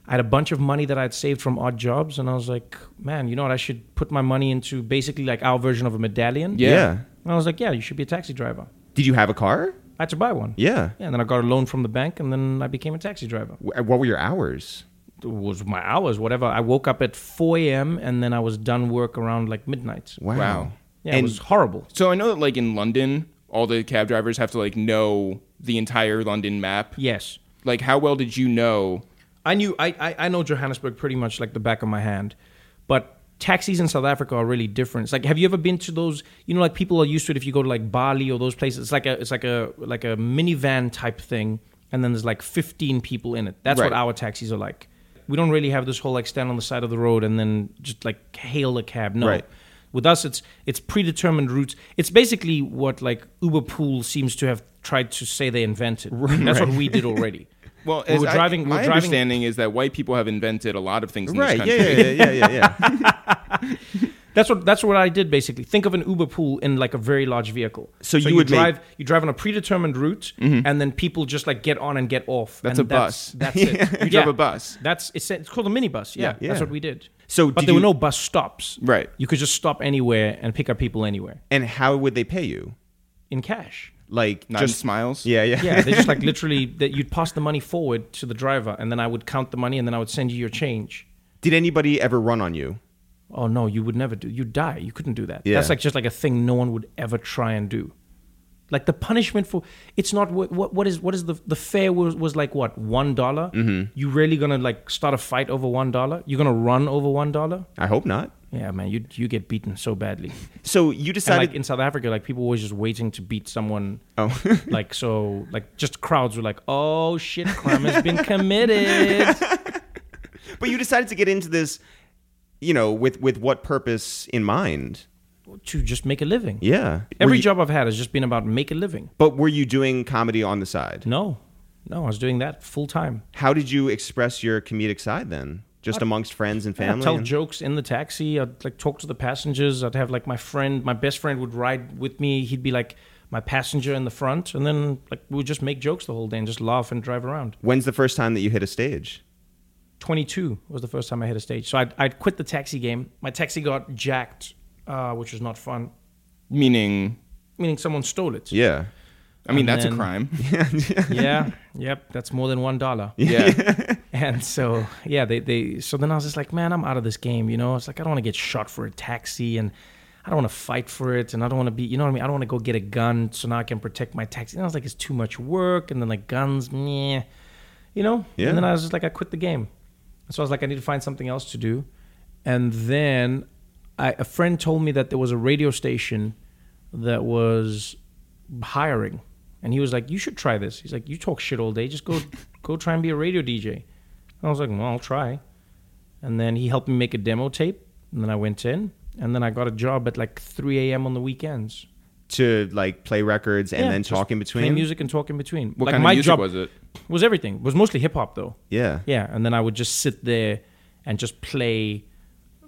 I had a bunch of money that I'd saved from odd jobs. And I was like, man, you know what? I should put my money into basically like our version of a medallion. Yeah. yeah. And I was like, yeah, you should be a taxi driver. Did you have a car? I had to buy one. Yeah. Yeah, and then I got a loan from the bank, and then I became a taxi driver. What were your hours? It was my hours, whatever. I woke up at 4 a.m., and then I was done work around like midnight. Wow. Wow. Yeah, it was horrible. So I know that like in London, all the cab drivers have to like know the entire London map. Yes. Like how well did you know? I knew I, I I know Johannesburg pretty much like the back of my hand, but taxis in South Africa are really different. It's like have you ever been to those? You know, like people are used to it. If you go to like Bali or those places, it's like a it's like a like a minivan type thing, and then there's like 15 people in it. That's what our taxis are like. We don't really have this whole like stand on the side of the road and then just like hail a cab. No. Right. With us, it's it's predetermined routes. It's basically what like Uber Pool seems to have tried to say they invented. That's what we did already. Well, were I- driving- we my were driving- understanding is that white people have invented a lot of things in Right. this Yeah, country. yeah, yeah, yeah, yeah, yeah. That's what that's what I did basically. Think of an Uber pool in like a very large vehicle. So you would make- drive you drive on a predetermined route, mm-hmm. and then people just like get on and get off. That's and a bus. That's it. You drive a bus. That's it's, it's called a minibus. Yeah, Yeah. that's what we did. So but did there were no bus stops. Right. You could just stop anywhere and pick up people anywhere And how would they pay you? in cash. Like Not just smiles. Yeah, yeah. Yeah, they just like literally that you'd pass the money forward to the driver, and then I would count the money, and then I would send you your change. Did anybody ever run on you? Oh no, you would never do. You'd die. You couldn't do that. Yeah. That's like just like a thing no one would ever try and do. Like the punishment for it's not what what, what is what is the the fare was was like what one Mm-hmm. You really gonna like start a fight over one dollar? You're gonna run over one dollar? I hope not. Yeah, man, you you get beaten so badly. So you And decided. like in South Africa, like people were just waiting to beat someone. oh, Like so, like just crowds were like, "Oh shit, crime has been committed." but you decided to get into this, you know, with with what purpose in mind? to just make a living. Yeah. Every you- job I've had has just been about make a living. But were you doing comedy on the side? No, no, I was doing that full time. How did you express your comedic side then? Just amongst friends and I'd family? tell and- jokes in the taxi. I'd like talk to the passengers. I'd have like my friend, my best friend would ride with me. He'd be like my passenger in the front, and then like we would just make jokes the whole day and just laugh and drive around. When's the first time that you hit a stage? 22 was the first time I hit a stage. So I'd, I'd quit the taxi game. My taxi got jacked, uh, which was not fun. Meaning, Meaning someone stole it. Yeah. I mean, And that's a then- crime. yeah. Yep. That's more than one dollar. yeah. And so yeah, they they so then I was just like, man, I'm out of this game. You know, it's like I don't want to get shot for a taxi, and I don't want to fight for it, and I don't want to be, you know what I mean? I don't want to go get a gun so now I can protect my taxi. And I was like, it's too much work, and then like guns, meh, you know. Yeah. And then I was just like, I quit the game. So I was like, I need to find something else to do. And then I, a friend told me that there was a radio station that was hiring. And he was like, "You should try this." He's like, "You talk shit all day. Just go, go try and be a radio DJ." I was like, "Well, I'll try." And then he helped me make a demo tape. And then I went in. And then I got a job at like 3 a.m. on the weekends. To like play records and Yeah, then just talk in between. Play between? music and talk in between. What like kind my of music job was it? was everything. It was mostly hip hop though. Yeah. Yeah, and then I would just sit there and just play,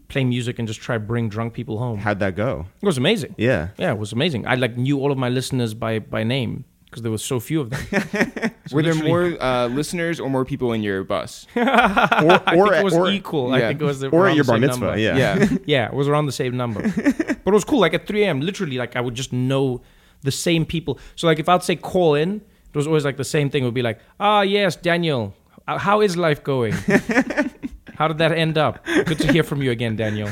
play music and just try to bring drunk people home. How'd that go? It was amazing. Yeah. Yeah, it was amazing. I like knew all of my listeners by by name because there was so few of them. So Were there more uh, listeners or more people in your bus? Or, I or, think it was or, equal. I think it was the, or at your bar same mitzvah. number. Yeah. Yeah. yeah, it was around the same number. but it was cool. Like at 3 a.m., literally, like I would just know the same people. So like if I'd say call in, it was always like the same thing. It would be like, ah, yes, Daniel, how is life going? how did that end up? Good to hear from you again, Daniel.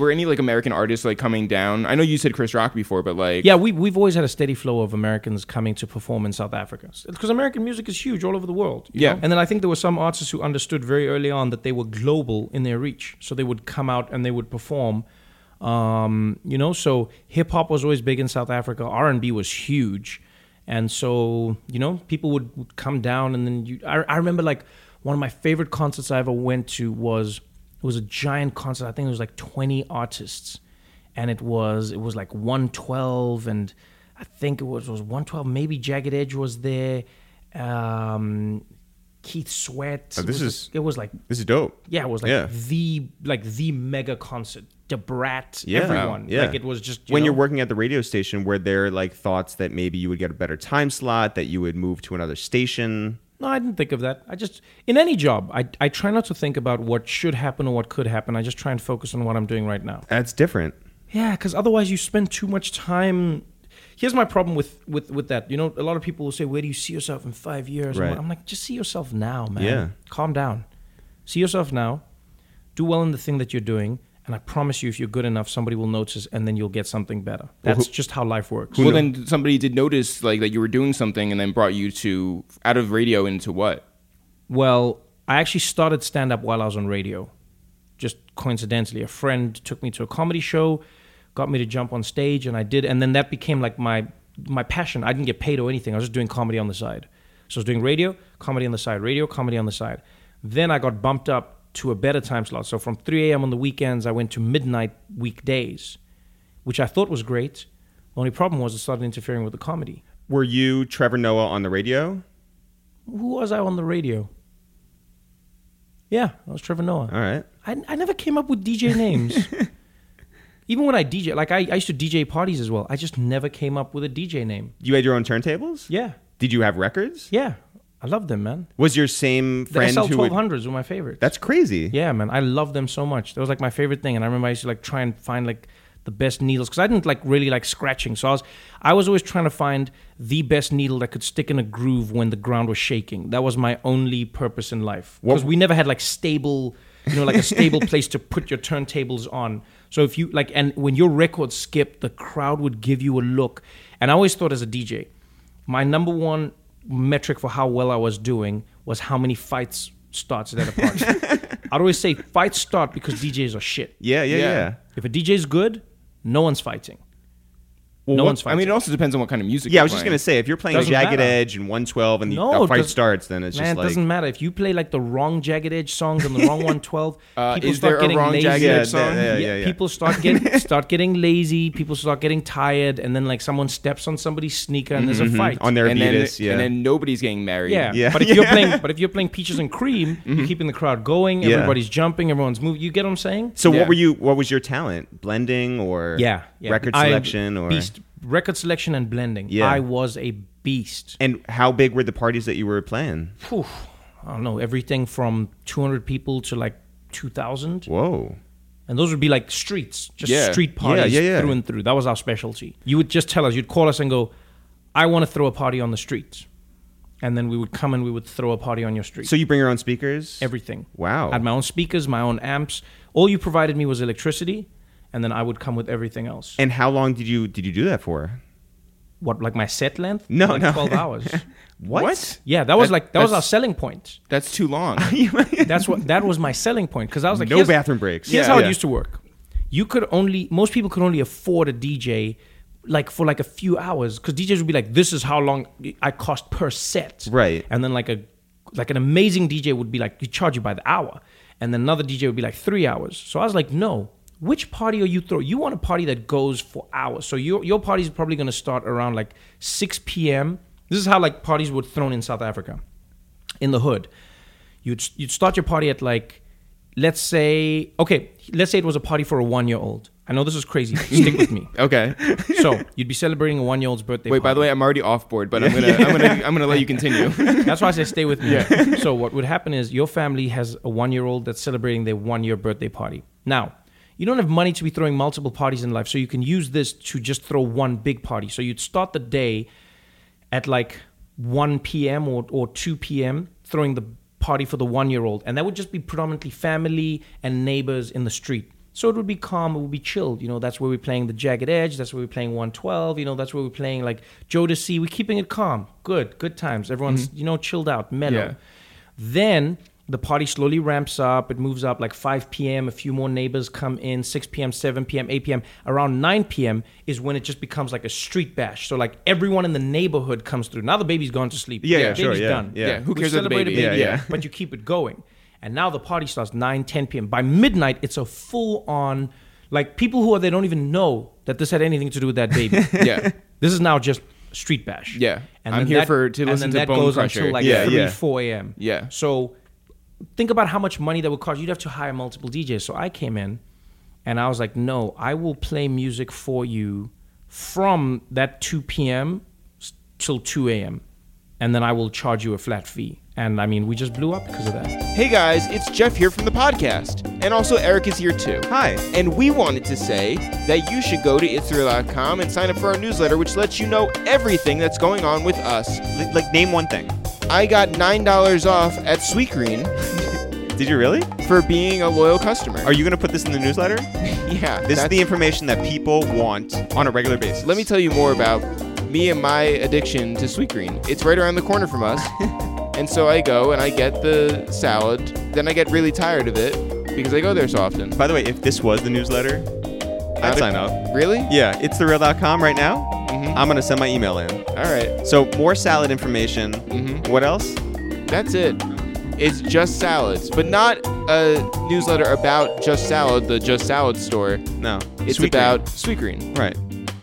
Were any like American artists like coming down? I know you said Chris Rock before, but like Yeah, we, we've always had a steady flow of Americans coming to perform in South Africa. Because American music is huge all over the world. you Yeah. know? And then I think there were some artists who understood very early on that they were global in their reach. So they would come out and they would perform. Um, you know, so hip hop was always big in South Africa. R and B was huge, and so you know people would, would come down, and then you. I, I remember like one of my favorite concerts I ever went to was it was a giant concert. I think it was like twenty artists, and it was it was like one twelve, and I think it was was one twelve. Maybe Jagged Edge was there. Um, Keith Sweat. Oh, It this was is- it was like This is dope. yeah, it was like Yeah. the like the mega concert. Da Brat, Yeah, everyone. yeah. Like it was just you when know, you're working at the radio station, were there like thoughts that maybe you would get a better time slot, that you would move to another station? No, I didn't think of that. I just in any job, I I try not to think about what should happen or what could happen. I just try and focus on what I'm doing right now. That's different. Yeah, because otherwise you spend too much time. Here's my problem with, with with that. You know, a lot of people will say, "Where do you see yourself in five years?" Right. I'm like, just see yourself now, man. Yeah. Calm down. See yourself now. Do well in the thing that you're doing, and I promise you, if you're good enough, somebody will notice, and then you'll get something better. That's who- just how life works. well, then somebody did notice like that you were doing something, and then brought you to out of radio into what? Well, I actually started stand up while I was on radio. Just coincidentally, a friend took me to a comedy show, got me to jump on stage, and I did. And then that became like my my passion. I didn't get paid or anything. I was just doing comedy on the side. So I was doing radio, comedy on the side, radio, comedy on the side. Then I got bumped up to a better time slot. So from 3 a.m. on the weekends, I went to midnight weekdays, which I thought was great. The only problem was it started interfering with the comedy. Were you Trevor Noah on the radio? Who was I on the radio? Yeah, I was Trevor Noah. All right. I, I never came up with DJ names. Even when I DJ, like I, I used to DJ parties as well. I just never came up with a DJ name. You had your own turntables? Yeah, Did you have records? yeah, I love them, man. Was your same The friend SL who 1200s were my favorite. That's crazy. yeah, man, I love them so much. That was like my favorite thing. And I remember I used to like try and find like the best needles because I didn't like really like scratching. So I was I was always trying to find the best needle that could stick in a groove when the ground was shaking. That was my only purpose in life because we never had like stable, you know, like a stable place to put your turntables on. So if you like, and when your record skipped, the crowd would give you a look. And I always thought as a DJ, my number one metric for how well I was doing was how many fights starts at a party. I'd always say fights start because DJs are shit. Yeah, yeah, Yeah. yeah. If a DJ's good, no one's fighting. No what- one's fighting. I mean, it also depends on what kind of music. Yeah, I you're was just playing. gonna say if you're playing Doesn't Jagged matter. Edge and 112 and the No, a fight starts, then it's Man, just it like doesn't matter if you play like the wrong Jagged Edge songs and the wrong 112. Uh, people is start there a getting wrong lazy. Jagged Yeah, Edge song? yeah, yeah, yeah. People start getting start getting lazy. People start getting tired, and then like someone steps on somebody's sneaker and there's a fight. Mm-hmm. on their and then, yeah. and then nobody's getting married. yeah. Yeah. but if you're playing, but if you're playing peaches and cream, you're keeping the crowd going. Yeah. Everybody's jumping. Everyone's moving. You get what I'm saying? so what were you? What was your talent? Blending or Yeah. yeah. record selection or beast record selection and blending. Yeah. I was a beast. and how big were the parties that you were playing? Phew, I don't know everything from 200 people to like 2,000. Whoa. And those would be like streets, just Yeah. street parties yeah, yeah. through and through. That was our specialty. You would just tell us, you'd call us and go, I want to throw a party on the streets. And then we would come and we would throw a party on your street. So you bring your own speakers? Everything. Wow. I had my own speakers, my own amps. All you provided me was electricity, and then I would come with everything else. And how long did you did you do that for? What, like my set length? No, like no. 12 hours. What? Yeah, that was That- like, that was our selling point. That's too long. That's what, that was my selling point. Because I was like, no bathroom breaks. Here's Yeah. how Yeah. it used to work. You could only most people could only afford a DJ like for like a few hours because DJs would be like, "This is how long I cost per set." Right. And then like a like an amazing DJ would be like, "We charge you by the hour," and then another DJ would be like three hours. So I was like, "No." Which party are you throwing? You want a party that goes for hours. So your your party is probably going to start around like 6 p.m. This is how like parties were thrown in South Africa, in the hood. You'd you'd start your party at like let's say okay let's say it was a party for a one year old i know this is crazy stick with me okay. so you'd be celebrating a one year old's birthday Wait. By the way, I'm already off board, but I'm gonna I'm gonna I'm gonna let you continue. that's why i say stay with me Yeah. so what would happen is your family has a one year old that's celebrating their one year birthday party now you don't have money to be throwing multiple parties in life so you can use this to just throw one big party so you'd start the day at like 1 p.m. or, or 2 p.m. throwing the party for the one year old. And that would just be predominantly family and neighbors in the street. So it would be calm, it would be chilled. You know, that's where we're playing the Jagged Edge, that's where we're playing 112, you know, that's where we're playing like Jodeci. We're keeping it calm. Good, good times. Everyone's, mm-hmm. you know, chilled out, mellow. Yeah. Then the party slowly ramps up. It moves up like 5 p.m. A few more neighbors come in. 6 p.m., 7 p.m., 8 p.m. Around 9 p.m. is when it just becomes like a street bash. So like everyone in the neighborhood comes through. Now the baby's gone to sleep. Yeah, The yeah, sure, yeah, done. yeah. Yeah, who cares about the celebrated baby? Yeah, yeah. but you keep it going. And now the party starts 9, 10 p.m. By midnight, it's a full on, like people who are, they don't even know that this had anything to do with that baby. Yeah. This is now just street bash. Yeah. And I'm here that- for- to and listen then to that Bone goes Crusher. until like Yeah, 3, yeah. 4 a.m. Yeah. So think about how much money that would cost. You'd have to hire multiple DJs. So I came in and I was like, no, I will play music for you from that 2 p.m. till 2 a.m. And then I will charge you a flat fee. And I mean, we just blew up because of that. Hey guys, it's Jeff here from the podcast. And also Eric is here too. Hi. And we wanted to say that you should go to itsreal.com and sign up for our newsletter, which lets you know everything that's going on with us. Li- Like name one thing. I got $9 off at Sweetgreen Did you really? for being a loyal customer. Are you going to put this in the newsletter? yeah. This is the information that people want on a regular basis. Let me tell you more about me and my addiction to Sweetgreen. It's right around the corner from us. and so I go and I get the salad. Then I get really tired of it because I go there so often. By the way, if this was the newsletter, I'd sign up. Really? Yeah, it's thereal.com right now. Mhm. I'm going to send my email in. All right. So more salad information. Mhm. What else? That's it. It's just salads, but not a newsletter about just salad, the just salad store. No. It's Sweet about green. Sweetgreen. Right.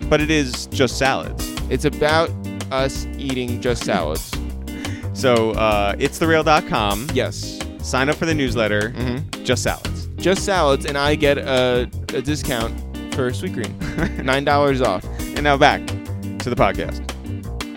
But it is just salads. It's about us eating just salads. So uh, it's thereal.com. yes. Sign up for the newsletter. Mhm. Just salads. Just salads, and I get a, a discount for Sweetgreen. Nine dollars off. And now back to the podcast.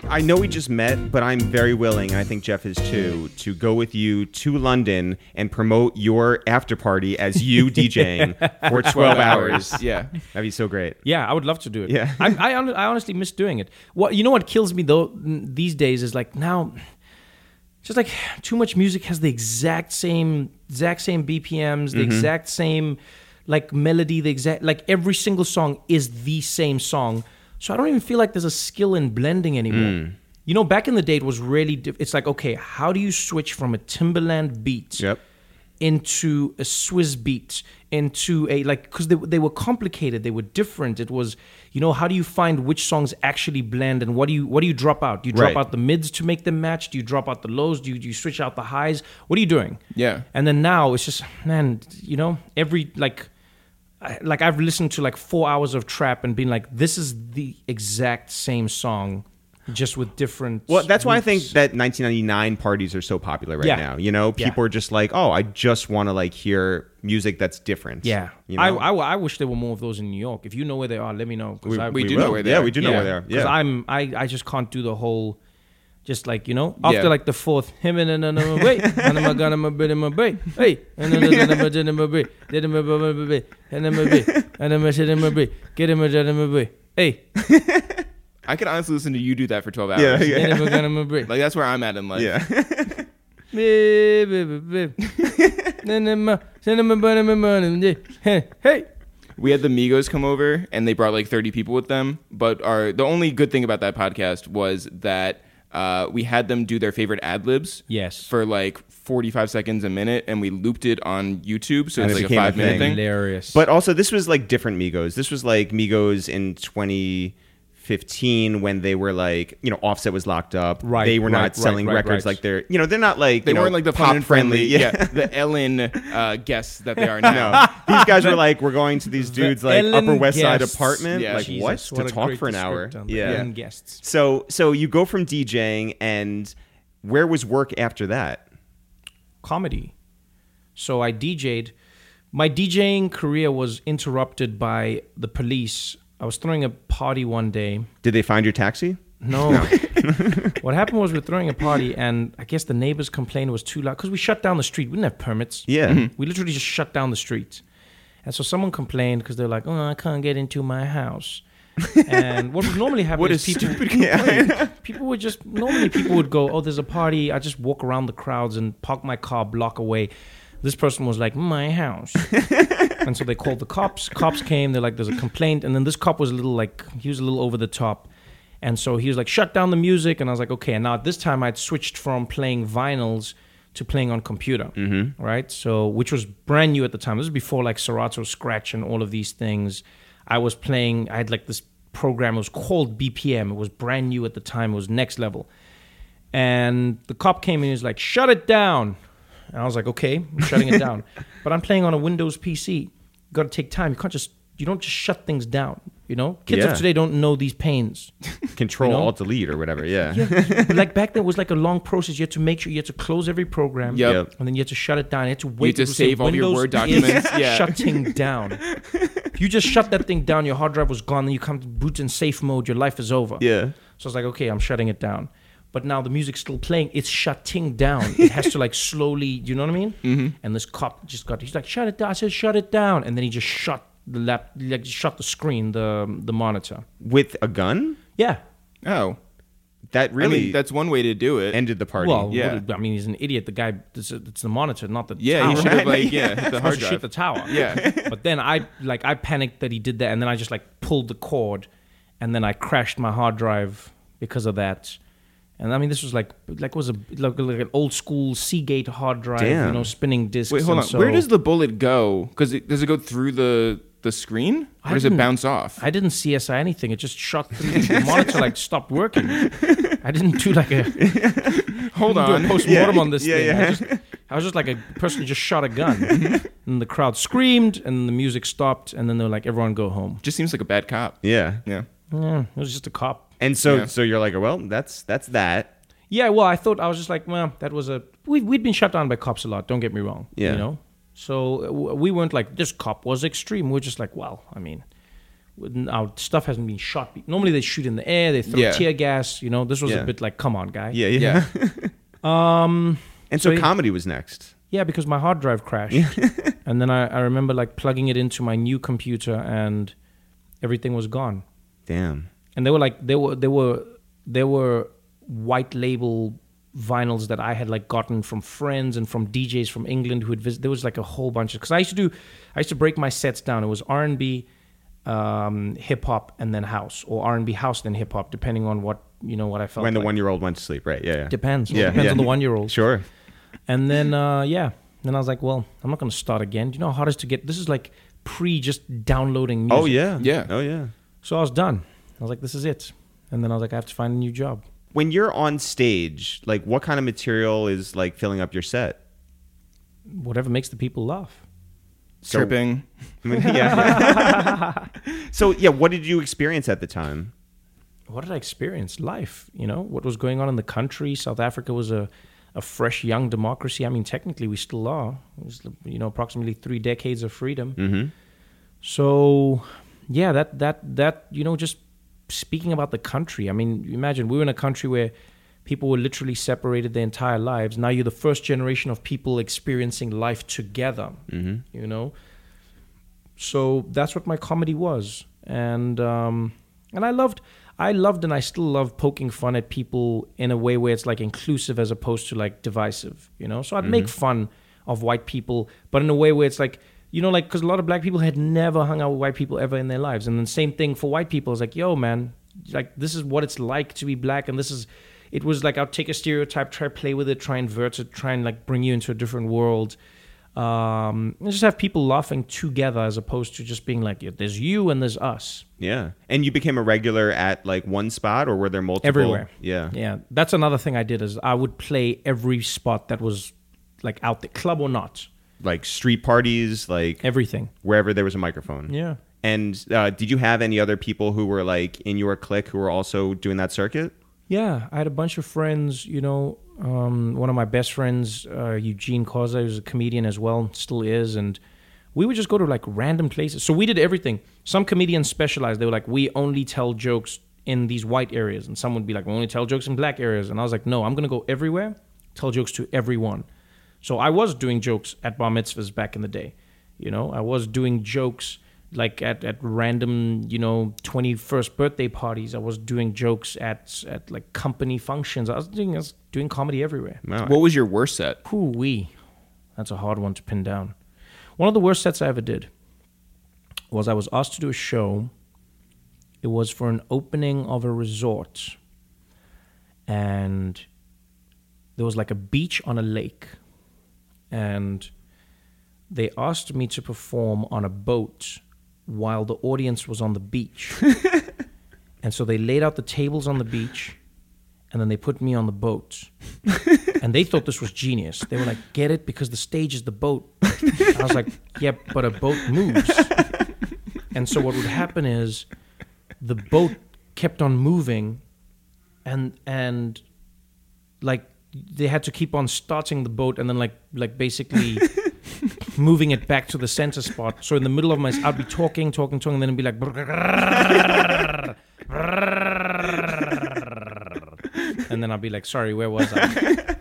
I know we just met, but I'm very willing, and I think Jeff is too, to go with you to London and promote your after party as you DJing for 12 hours. Yeah. That'd be so great. Yeah, I would love to do it. Yeah. I, I, I honestly miss doing it. What you know what kills me though these days is like now, just like too much music has the exact same exact same BPMs, the mm-hmm. exact same like melody, the exact like every single song is the same song. So I don't even feel like there's a skill in blending anymore. Hmm. You know, back in the day, it was really. Diff- it's like okay, how do you switch from a Timbaland beat? Yep. into a Swizz Beatz, into a like because they they were complicated, they were different. It was you know how do you find which songs actually blend and what do you what do you drop out? Do you drop Right. out the mids to make them match? Do you drop out the lows? Do you, do you switch out the highs? What are you doing? Yeah. And then now it's just man, you know every like. I- Like I've listened to like four hours of trap and been like, this is the exact same song, just with different. Well, that's why I think that 1999 parties are so popular right Yeah. now. You know, Yeah. people are just like, oh, I just want to like hear music that's different. Yeah, You know? I, I, I wish there were more of those in New York. If you know where they are, let me know. We- I, we we do will. know where they yeah, are. Yeah, we do know Yeah. where they are. Yeah. I'm I, I just can't do the whole just like you know after Yeah. like the fourth him and then wait and I'm gonna my bit in my bay hey and then then I'm in my bay did him my bay and then my bay and then I said in my bay get him in my bay hey I could honestly listen to you do that for 12 hours. Yeah, yeah. and then gonna Like that's where I'm at in life. yeah. Uh, uh, uh, hey We had the Migos come over and they brought like 30 people with them. But our the only good thing about that podcast was that uh, we had them do their favorite ad libs yes for like 45 seconds a minute and we looped it on YouTube. So And it's it like a became a five minute thing. thing. hilarious But also, this was like different Migos. This was like Migos in 2015 when they were like, you know, Offset was locked up. Right, They were right, not right, selling right, records right. like they're, you know, they're not like They you weren't like the pop fun friendly, Yeah. yeah, the Ellen uh, guests that they are now. No, these guys were like, we're going to these dudes like Ellen Upper West Side apartment. Yeah. like Jesus, what? a To talk for an hour. Yeah. Ellen guests So so you go from DJing and where was work after that? comedy. So I DJ'd. My DJing career was interrupted by the police. I was throwing a party one day. Did they find your taxi? No. what happened was we were throwing a party, and I guess the neighbors complained it was too loud because we shut down the street. We didn't have permits. Yeah. We mm-hmm. literally just shut down the street. And so someone complained because they're like, oh, I can't get into my house. and what would normally happen What is a people, stupid people, people would just, normally people would go, oh, there's a party. I just walk around the crowds and park my car a block away. This person was like, my house. and so they called the cops. Cops came. They're like, there's a complaint. And then this cop was a little like, he was a little over the top. And so he was like, shut down the music. And I was like, okay. And now at this time, I'd switched from playing vinyls to playing on computer, mm-hmm. right? So, which was brand new at the time. This was before like Serato Scratch and all of these things. I was playing, I had like this program, it was called BPM. It was brand new at the time, it was next level. And the cop came in and he was like, shut it down. And I was like, okay, I'm shutting it down. But I'm playing on a Windows PC. You got to take time. You can't just, you don't just shut things down. You know, kids Yeah. of today don't know these pains. Control You know? Alt Delete or whatever. Yeah. But like back then, it was like a long process. You had to make sure you had to close every program, Yep. Yep. and then you had to shut it down. You had to wait. had to It would say, save all your "Windows Word is documents." Yeah. shutting down. if you just shut that thing down, your hard drive was gone. Then you come to boot in safe mode. Your life is over. Yeah. So I was like, okay, I'm shutting it down. But now the music's still playing. It's shutting down. It has to like slowly. You know what I mean? Mm-hmm. And this cop just got. He's like, shut it down. I said, shut it down. And then he just shut the lap. Like shut the screen, the the monitor. With a gun? Yeah. Oh, That really I mean, that's one way to do it. ended the party. Well, Yeah. what- I mean, he's an idiot. The guy, it's, it's the monitor, not the yeah, tower. he should have like yeah, hit the hard drive. shoot the tower. Yeah. But then I like I panicked that he did that, and then I just like pulled the cord, and then I crashed my hard drive because of that. And I mean, this was like like was a like, like an old school Seagate hard drive, you know, spinning discs. Wait, hold and on. So Where does the bullet go? Because it, does it go through the the screen, I or does it bounce off? I didn't CSI anything. It just shot through the monitor, like stopped working. I didn't do like a Hold do a on. post mortem on this Yeah, thing. yeah. I, just, I was just like a person who just shot a gun, and the crowd screamed, and the music stopped, and then they were like, "Everyone go home." Just seems like a bad cop. yeah. Yeah. Yeah, it was just a cop. And so Yeah. so you're like, well, that's that's that. Yeah, well, I thought I was just like, well, that was a we we'd been shut down by cops a lot. Don't get me wrong. Yeah. you know. So we weren't like this cop was extreme. We're just like, well, I mean, our stuff hasn't been shot. Normally they shoot in the air, they throw Yeah. tear gas. You know, this was Yeah. a bit like, come on, guy. Yeah, yeah. Yeah. Um. And so, So comedy was next. Yeah, because my hard drive crashed, and then I, I remember like plugging it into my new computer, and everything was gone. Damn. And they were like, they were, they were, they were white label vinyls that I had like gotten from friends and from DJs from England who had visited. There was like a whole bunch of because I used to do, I used to break my sets down. It was R and B, um, hip hop, and then house, or R and B house then hip hop, depending on what you know what I felt. when the like. one year old went to sleep, right? Yeah, yeah. depends. Yeah, depends yeah. on the one year old. Sure. And then uh, yeah, then I was like, well, I'm not going to start again. Do you know how hard it is to get? This is like pre just downloading music. Oh yeah. Yeah. Oh yeah. So I was done. I was like, this is it. And then I was like, I have to find a new job. When you're on stage, like what kind of material is like filling up your set? Whatever makes the people laugh. So- Tripping. I mean, yeah. so yeah, what did you experience at the time? What did I experience? Life. You know what was going on in the country. South Africa was a a fresh young democracy. I mean, technically, we still are. It was, you know, approximately three decades of freedom. Mm-hmm. So, yeah, that that that you know, just speaking about the country. I mean, imagine we were in a country where people were literally separated their entire lives. Now you're the first generation of people experiencing life together. Mm-hmm. You know, so that's what my comedy was, and um, and I loved. I loved and I still love poking fun at people in a way where it's like inclusive as opposed to like divisive, you know? So I'd make fun of white people, but in a way where it's like, you know, like, because a lot of black people had never hung out with white people ever in their lives. And then same thing for white people. It's like, yo, man, like, this is what it's like to be black. And this is, it was like, I'll take a stereotype, try play with it, try invert it, try and like bring you into a different world. Um, just have people laughing together as opposed to just being like, there's you and there's us. Yeah. And you became a regular at like one spot, or were there multiple? Everywhere. Yeah. Yeah, that's another thing I did is I would play every spot that was like out there, club or not, Like street parties, like everything. wherever there was a microphone. Yeah. And uh, did you have any other people who were like in your clique who were also doing that circuit? Yeah, I had a bunch of friends. You know, um, one of my best friends, uh, Eugene Khoza, who's a comedian as well, still is, and we would just go to like random places. So we did everything. Some comedians specialized. They were like, we only tell jokes in these white areas, and some would be like, we only tell jokes in black areas. And I was like, no, I'm gonna go everywhere, tell jokes to everyone. So I was doing jokes at bar mitzvahs back in the day. You know, I was doing jokes like at, at random, you know, 21st birthday parties. I was doing jokes at at like company functions. I was doing I was doing comedy everywhere. Wow. What was your worst set? Whoo wee. That's a hard one to pin down. One of the worst sets I ever did was I was asked to do a show. It was for an opening of a resort. And there was like a beach on a lake. And they asked me to perform on a boat while the audience was on the beach. and so they laid out the tables on the beach and then they put me on the boat. and they thought this was genius. They were like, "Get it? Because the stage is the boat." I was like, "Yeah, but a boat moves." and so what would happen is, the boat kept on moving, and and like they had to keep on starting the boat and then like like basically moving it back to the center spot. So in the middle of my, I'd be talking, talking, talking, and then it'd be like. and then I'd be like, sorry, where was I?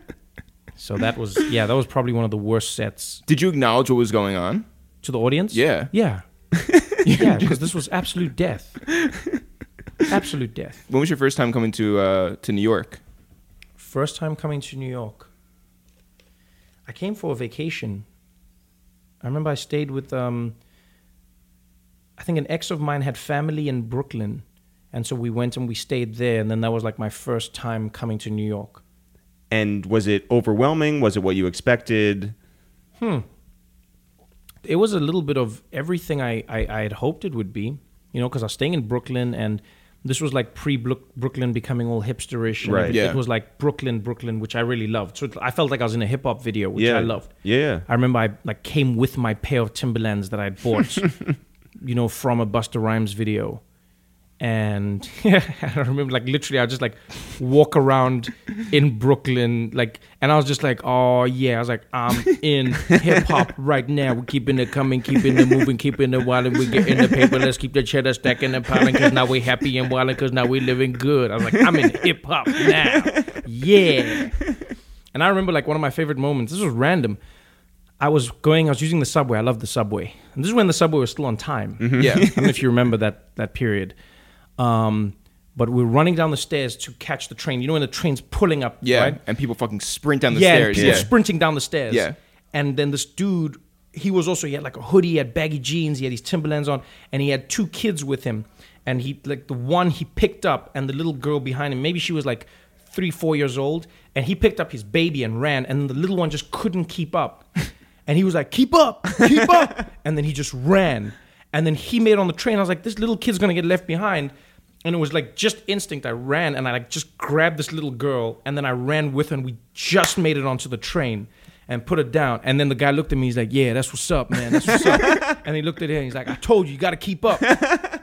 so that was, yeah, that was probably one of the worst sets Did you acknowledge what was going on? to the audience. Yeah. Yeah. yeah, because this was absolute death. Absolute death. When was your first time coming to uh, to New York? First time coming to New York. I came for a vacation. I remember I stayed with um I think an ex of mine had family in Brooklyn. And so we went and we stayed there and then that was like my first time coming to New York. And was it overwhelming? Was it what you expected? Hmm. It was a little bit of everything I, I, I had hoped it would be, you know, because I was staying in Brooklyn and this was like pre Brooklyn becoming all hipsterish. And Right. It, Yeah. it was like Brooklyn, Brooklyn, which I really loved. So it, I felt like I was in a hip hop video, which yeah. I loved. Yeah. I remember I like came with my pair of Timberlands that I'd bought, you know, from a Busta Rhymes video. And I remember like literally I just like walk around in Brooklyn, like and I was just like, oh yeah, I was like, I'm in hip hop right now. We're keeping it coming, keeping it moving, keeping it wilding. We get in the paper, let's keep the cheddar stacking and piling because now we're happy and wilding because now we're living good. I was like, I'm in hip hop now. Yeah. And I remember like one of my favorite moments, this was random. I was going, I was using the subway. I love the subway. And this is when the subway was still on time. Mm-hmm. Yeah. I don't know if you remember that that period. Um, but we're running down the stairs to catch the train. You know when the train's pulling up, Yeah, right? and people fucking sprint down the yeah, stairs. people Yeah, sprinting down the stairs. Yeah. And then this dude, he was also he had like a hoodie, he had baggy jeans, he had these Timberlands on, and he had two kids with him. And he like the one he picked up, and the little girl behind him, maybe she was like three, four years old, and he picked up his baby and ran, and the little one just couldn't keep up. And he was like, "Keep up, keep up!" and then he just ran. And then he made it on the train. I was like, "This little kid's gonna get left behind." And it was like just instinct. I ran and I like just grabbed this little girl, and then I ran with her, and we just made it onto the train and put it down. And then the guy looked at me. He's like, "Yeah, that's what's up, man. That's what's up." and he looked at her. and He's like, "I told you, you got to keep up.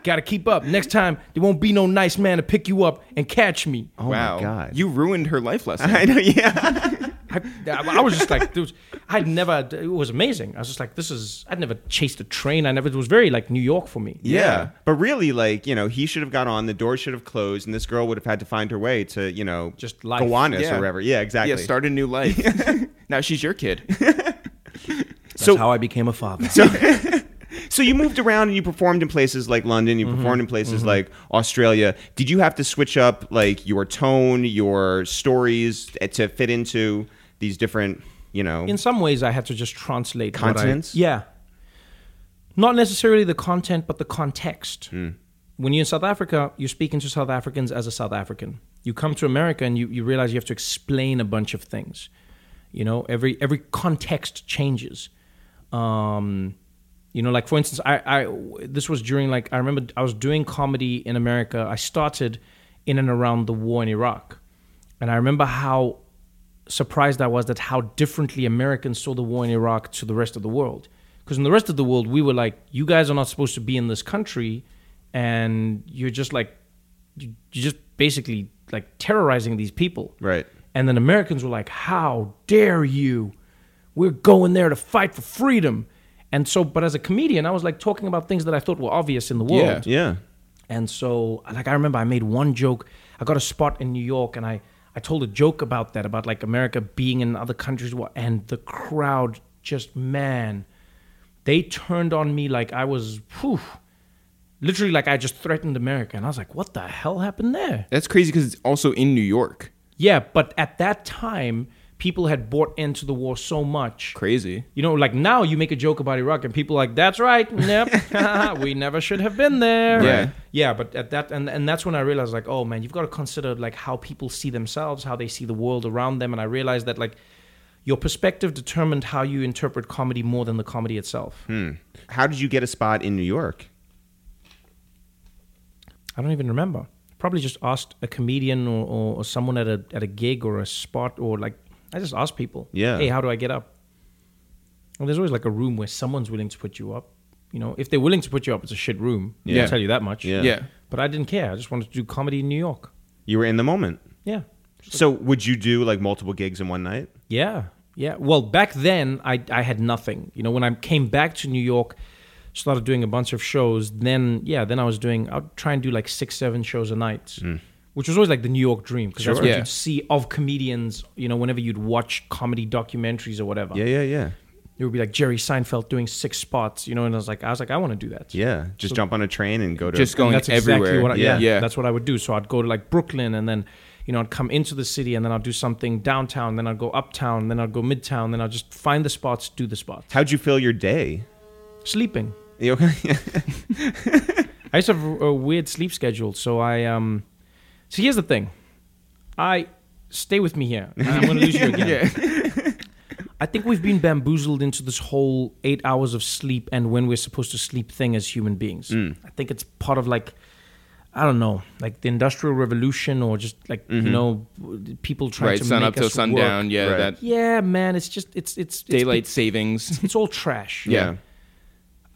got to keep up. Next time, there won't be no nice man to pick you up and catch me." Oh wow, my god. you ruined her life lesson. I know. Yeah. I, I was just like, dude, I'd never. It was amazing. I was just like, this is. I'd never chased a train. I never. It was very like New York for me. Yeah. But really, like, you know, he should have gone on, the door should have closed, and this girl would have had to find her way to, you know, Just life. Gowanus Yeah. or whatever. Yeah, exactly. Yeah, start a new life. now she's your kid. That's So- how I became a father. So you moved around and you performed in places like London, you Mm-hmm. performed in places like Australia. Did you have to switch up like your tone, your stories eh, to fit into these different, you know, in some ways I had to just translate what I- yeah. Not necessarily the content, but the context. When you're in South Africa, you're speaking to South Africans as a South African. You come to America and you, you realize you have to explain a bunch of things. You know, every every context changes. Um, you know, like for instance, I, I this was during like I remember I was doing comedy in America. I started in and around the war in Iraq, and I remember how surprised I was that how differently Americans saw the war in Iraq to the rest of the world. Because in the rest of the world, we were like, you guys are not supposed to be in this country, and you're just like, you- you're just basically like terrorizing these people. right. And then Americans were like, how dare you? We're going there to fight for freedom. And so, but as a comedian, I was like talking about things that I thought were obvious in the world. Yeah. Yeah. And so, like, I remember I made one joke. I got a spot in New York, and I, I told a joke about that, about like America being in other countries. And the crowd just, man, they turned on me like I was, whew, literally like I just threatened America. And I was like, what the hell happened there? That's crazy because it's also in New York. Yeah, but at that time, people had bought into the war so much. Crazy. You know, like now you make a joke about Iraq and people are like, that's right, yep, we never should have been there. Yeah. Yeah, but at that and, and that's when I realized like, oh man, you've got to consider like how people see themselves, how they see the world around them. And I realized that like your perspective determined how you interpret comedy more than the comedy itself. Hmm. How did you get a spot in New York? I don't even remember. Probably just asked a comedian or, or, or someone at a at a gig or a spot or like I just ask people. Yeah. Hey, how do I get up? And there's always like a room where someone's willing to put you up. You know, if they're willing to put you up, it's a shit room. Yeah. I'll tell you that much. Yeah. Yeah. But I didn't care. I just wanted to do comedy in New York. You were in the moment. Yeah. So would you do like multiple gigs in one night? Yeah. Yeah. Well, back then I I had nothing. You know, when I came back to New York, started doing a bunch of shows, then yeah, then I was doing I'd try and do like six, seven shows a night. Mm. Which was always like the New York dream because that's Sure. what Yeah. you'd see of comedians, you know, whenever you'd watch comedy documentaries or whatever. Yeah, yeah, yeah. It would be like Jerry Seinfeld doing six spots, you know, and I was like I was like, I want to do that. Yeah. Just jump on a train and go to Just going And that's everywhere. exactly what I, yeah, yeah. that's what I would do. So I'd go to like Brooklyn and then, you know, I'd come into the city and then I'd do something downtown, then I'd go uptown, then I'd go midtown, then I'd just find the spots, do the spots. How'd you fill your day? Sleeping. You okay? I used to have a, a weird sleep schedule, so I um. So here's the thing, I stay with me here. I'm going to lose you again. yeah. I think we've been bamboozled into this whole eight hours of sleep and when we're supposed to sleep thing as human beings. Mm. I think it's part of like, I don't know, like the industrial revolution or just like you mm-hmm. know, people trying Right. to Sun make up till sundown. work. Yeah. Right. That Yeah, man, it's just it's it's, it's daylight savings. It's all trash. Yeah.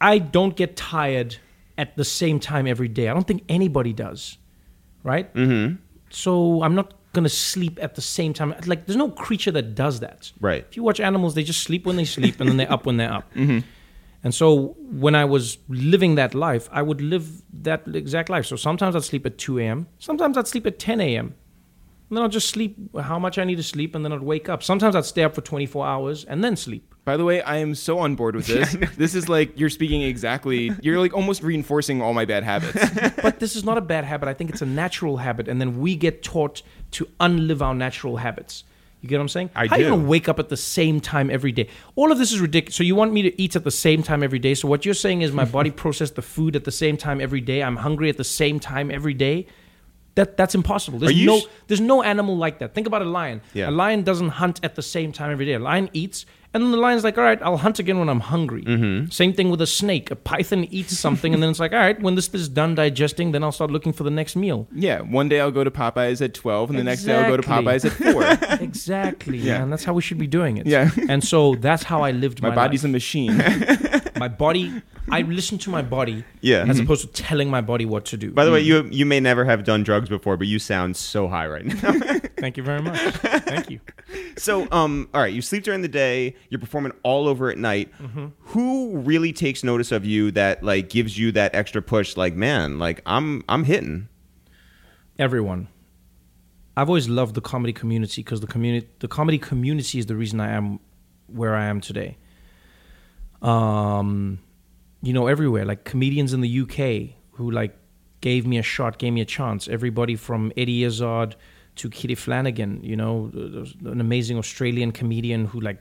I don't get tired at the same time every day. I don't think anybody does, right? Mm-hmm. So I'm not gonna sleep at the same time. Like, there's no creature that does that. Right. If you watch animals, they just sleep when they sleep, and then they're up when they're up. Mm-hmm. And so when I was living that life, I would live that exact life. So sometimes I'd sleep at 2 a.m. Sometimes I'd sleep at 10 a.m. And then I'll just sleep how much I need to sleep, and then I'd wake up. Sometimes I'd stay up for 24 hours and then sleep. By the way, I am so on board with this. this is like you're speaking exactly. You're like almost reinforcing all my bad habits. but this is not a bad habit. I think it's a natural habit, and then we get taught to unlive our natural habits. You get what I'm saying? I How you do. gonna wake up at the same time every day? All of this is ridiculous. So you want me to eat at the same time every day? So what you're saying is my body processed the food at the same time every day. I'm hungry at the same time every day. That that's impossible. There's no there's no animal like that. Think about a lion. Yeah. A lion doesn't hunt at the same time every day. A lion eats, and then the lion's like, all right, I'll hunt again when I'm hungry. Mm-hmm. Same thing with a snake. A python eats something, and then it's like, all right, when this is done digesting, then I'll start looking for the next meal. yeah, one day I'll go to Popeyes at 12, and the next day I'll go to Popeyes at 4. Exactly, Yeah. man. That's how we should be doing it. Yeah. And so that's how I lived my, My body's a machine. my body. I listen to my body, Yeah. as opposed to telling my body what to do. By the way, you you may never have done drugs before, but you sound so high right now. Thank you very much. Thank you. so, um, all right, you sleep during the day, you're performing all over at night. Mm-hmm. Who really takes notice of you that like gives you that extra push? Like, man, like I'm I'm hitting. everyone. I've always loved the comedy community because the community, the comedy community, is the reason I am where I am today. Um, you know, everywhere like comedians in the UK who like gave me a shot, gave me a chance. Everybody from Eddie Izzard to Kitty Flanagan, you know, an amazing Australian comedian who like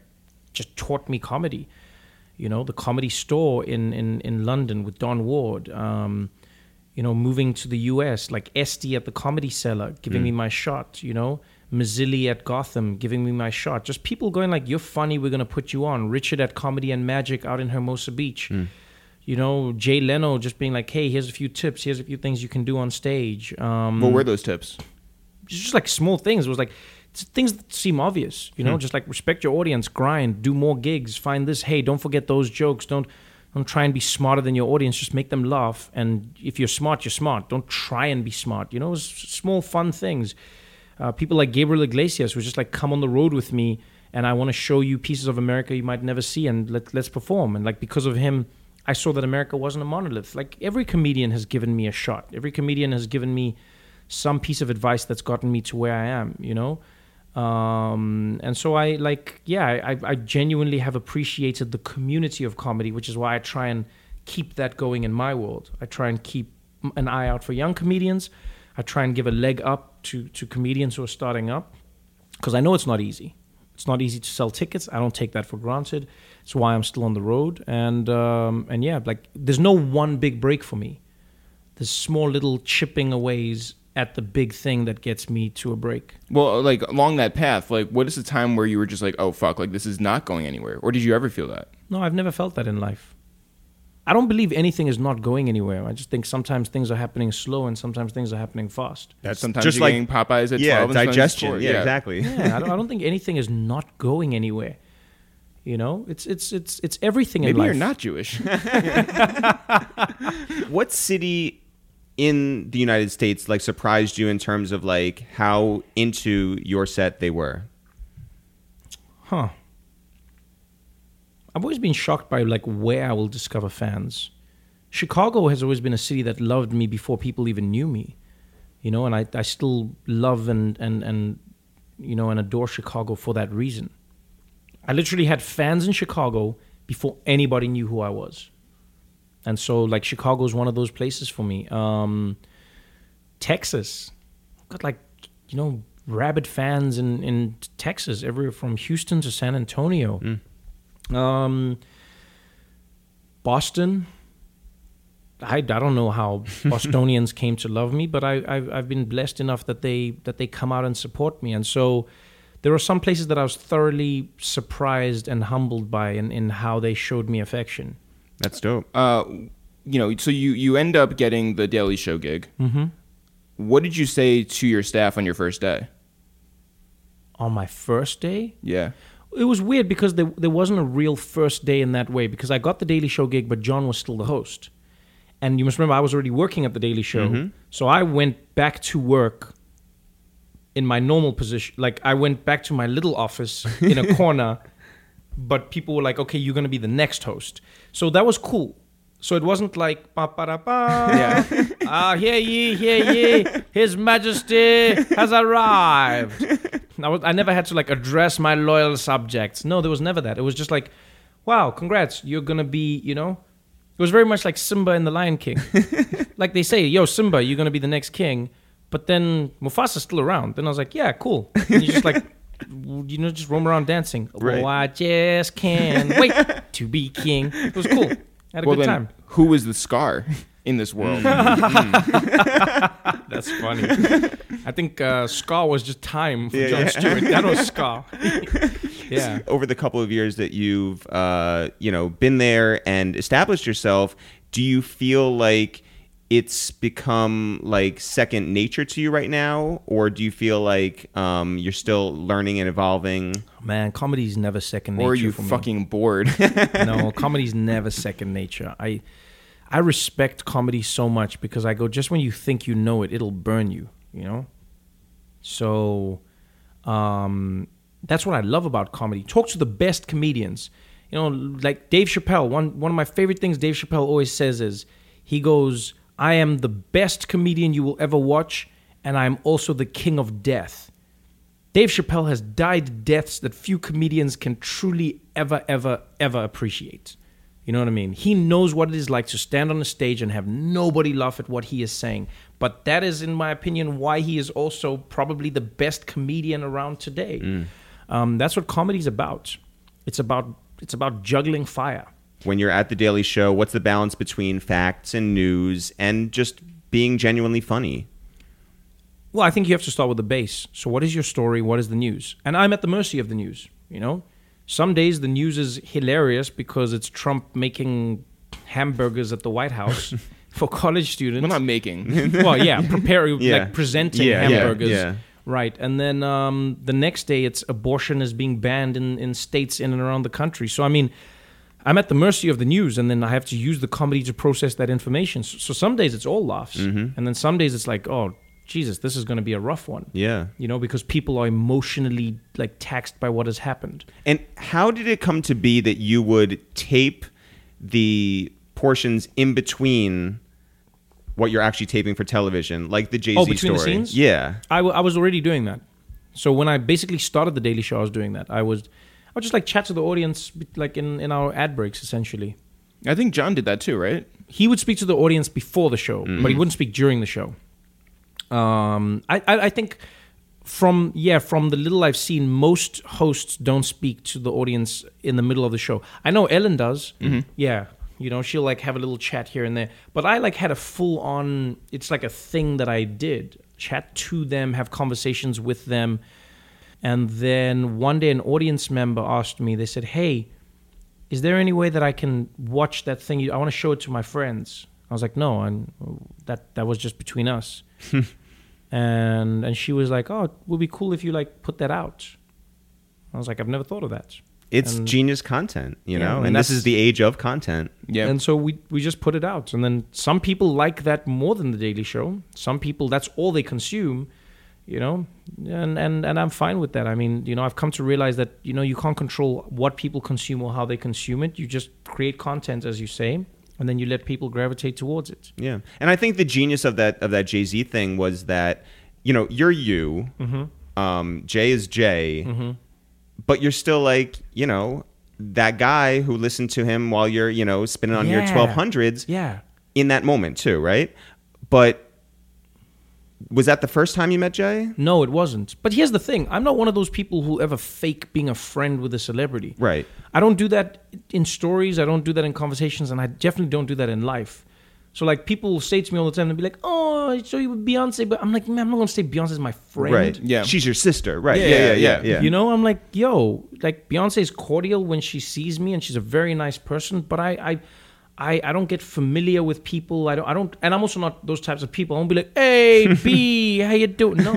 just taught me comedy. You know, the comedy store in in in London with Don Ward. Um, you know, moving to the US, like Estee at the Comedy Cellar, giving me my shot, you know, Mazzilli at Gotham, giving me my shot. Just people going like, you're funny, we're going to put you on. Richard at Comedy and Magic out in Hermosa Beach. You know, Jay Leno just being like, hey, here's a few tips, here's a few things you can do on stage. Um, what were those tips? just like small things. It was like things that seem obvious, you know, just like respect your audience, grind, do more gigs, find this. Hey, don't forget those jokes. Don't don't try and be smarter than your audience. Just make them laugh. And if you're smart, you're smart. Don't try and be smart. You know, it's small fun things. Uh, people like Gabriel Iglesias was just like, come on the road with me, and I want to show you pieces of America you might never see, and let let's perform. And like because of him, I saw that America wasn't a monolith. Like every comedian has given me a shot. Every comedian has given me some piece of advice that's gotten me to where I am, you know? Um, and so I like, yeah, I, I genuinely have appreciated the community of comedy, which is why I try and keep that going in my world. I try and keep an eye out for young comedians. I try and give a leg up to, to comedians who are starting up because I know it's not easy. It's not easy to sell tickets. I don't take that for granted. It's why I'm still on the road. And um, and yeah, like there's no one big break for me. There's small little chipping aways at the big thing that gets me to a break. Well, like along that path, like what is the time where you were just like, oh fuck, like this is not going anywhere, or did you ever feel that? No, I've never felt that in life. I don't believe anything is not going anywhere. I just think sometimes things are happening slow and sometimes things are happening fast. That's Sometimes just you're like getting Popeyes at yeah, 12 and digestion. four. Yeah, exactly. Yeah, I don't, I don't think anything is not going anywhere. You know, it's it's it's it's everything in Maybe life. you're not Jewish. What city in the United States like surprised you in terms of like how into your set they were? Huh. I've always been shocked by like where I will discover fans. Chicago has always been a city that loved me before people even knew me. You know, and I, I still love and, and, and you know and adore Chicago for that reason. I literally had fans in Chicago before anybody knew who I was. And so like Chicago is one of those places for me. Um, Texas. I've got like you know rabid fans in in Texas, everywhere from Houston to San Antonio. Um, Boston. I, I don't know how Bostonians came to love me, but I I've, I've been blessed enough that they that they come out and support me, and so there are some places that I was thoroughly surprised and humbled by in, in how they showed me affection. That's dope. uh, you know, so you you end up getting the Daily Show gig. Mm-hmm. What did you say to your staff on your first day? On my first day, Yeah. it was weird because there there wasn't a real first day in that way because I got the Daily Show gig, but Jon was still the host, and you must remember I was already working at the Daily Show, so I went back to work in my normal position. Like I went back to my little office in a corner, but people were like, "Okay, you're gonna be the next host," so that was cool. So it wasn't like ba ba da ba. Yeah. Ah, hear ye, hear ye, His Majesty has arrived. I, was, I never had to like address my loyal subjects. No, there was never that. It was just like, wow, congrats, you're gonna be, you know, it was very much like Simba in the Lion King. like they say, yo, Simba, you're gonna be the next king. But then Mufasa's still around. Then I was like, yeah, cool. And you just like, you know, just roam around dancing. Right. Oh, I just can't wait to be king. It was cool. I had a well, good then, time. who was the Scar in this world? That's funny. I think uh, Scar was just time for Yeah, Jon yeah. Stewart. That was Scar. yeah. over the couple of years that you've uh, you know been there and established yourself do you feel like it's become like second nature to you right now or do you feel like um, you're still learning and evolving Man, comedy's never second nature. or are you for me. fucking bored? no, comedy's never second nature. I I respect comedy so much because I go just when you think you know it, it'll burn you, you know? So um that's what I love about comedy. Talk to the best comedians. You know, like Dave Chappelle, one one of my favorite things Dave Chappelle always says is he goes, "I am the best comedian you will ever watch and I'm also the king of death." Dave Chappelle has died deaths that few comedians can truly ever, ever, ever appreciate. You know what I mean? He knows what it is like to stand on a stage and have nobody laugh at what he is saying. But that is, in my opinion, why he is also probably the best comedian around today. Um, that's what comedy's about. It's about it's about juggling fire. When you're at the daily show what's the balance between facts and news and just being genuinely funny Well, I think you have to start with the base. So, what is your story? What is the news? And I'm at the mercy of the news. You know, some days the news is hilarious because it's Trump making hamburgers at the White House for college students. We're not making. well, yeah, preparing, Yeah. like presenting Yeah, yeah, hamburgers. yeah. Right. And then um, the next day, it's abortion is being banned in, in states in and around the country. So, I mean, I'm at the mercy of the news, and then I have to use the comedy to process that information. So, so some days it's all laughs, Mm-hmm. and then some days it's like, oh, Jesus, this is going to be a rough one. yeah You know, because people are emotionally like taxed by what has happened. And how did it come to be that you would tape the portions in between what you're actually taping for television, like the Jay Z Oh, between the scenes? Yeah. I, w- I was already doing that. So when I basically started the Daily Show, I was doing that. I was, would just like chat to the audience, like in, in our ad breaks, essentially. I think Jon did that too, right? He would speak to the audience before the show, Mm-hmm. but he wouldn't speak during the show. Um, I, I, I think from yeah from the little I've seen, most hosts don't speak to the audience in the middle of the show. I know Ellen does. Yeah, you know she'll like have a little chat here and there. But I like had a full on. It's like a thing that I did. Chat to them, have conversations with them, and then one day an audience member asked me. They said, "Hey." Is there any way that I can watch that thing? I want to show it to my friends. I was like, no, and uh, that that was just between us and and she was like, "Oh, it would be cool if you like put that out." I was like, "I've never thought of that." It's And- genius content, you Yeah, know? and And, this is the age of content. Yeah. And so we we just put it out, and then some people like that more than the Daily Show. Some people that's all they consume, you know, and and and I'm fine with that. I mean, you know, I've come to realize that you know you can't control what people consume or how they consume it. You just create content, as you say, and then you let people gravitate towards it. Yeah. And I think the genius of that of that Jay Z thing was that, you know, you're you, Mm-hmm. um, Jay is Jay, but you're still like, you know, that guy who listened to him while you're, you know, spinning on your 1200s Yeah. in that moment too, right? But was that the first time you met Jay? No, it wasn't. But here's the thing: I'm not one of those people who ever fake being a friend with a celebrity. Right. I don't do that in stories. I don't do that in conversations, and I definitely don't do that in life. So like people say to me all the time, they'll be like, "Oh, I show you with Beyonce," but I'm like, "Man, I'm not gonna say Beyonce's my friend." Right. Yeah. She's your sister. Right. Yeah, Yeah. Yeah. yeah, Yeah. yeah. yeah. You know, I'm like, yo, like Beyonce's cordial when she sees me, and she's a very nice person. But I, I, I, I don't get familiar with people. I don't, I don't, and I'm also not those types of people. I won't be like, hey, B, how you doing? No,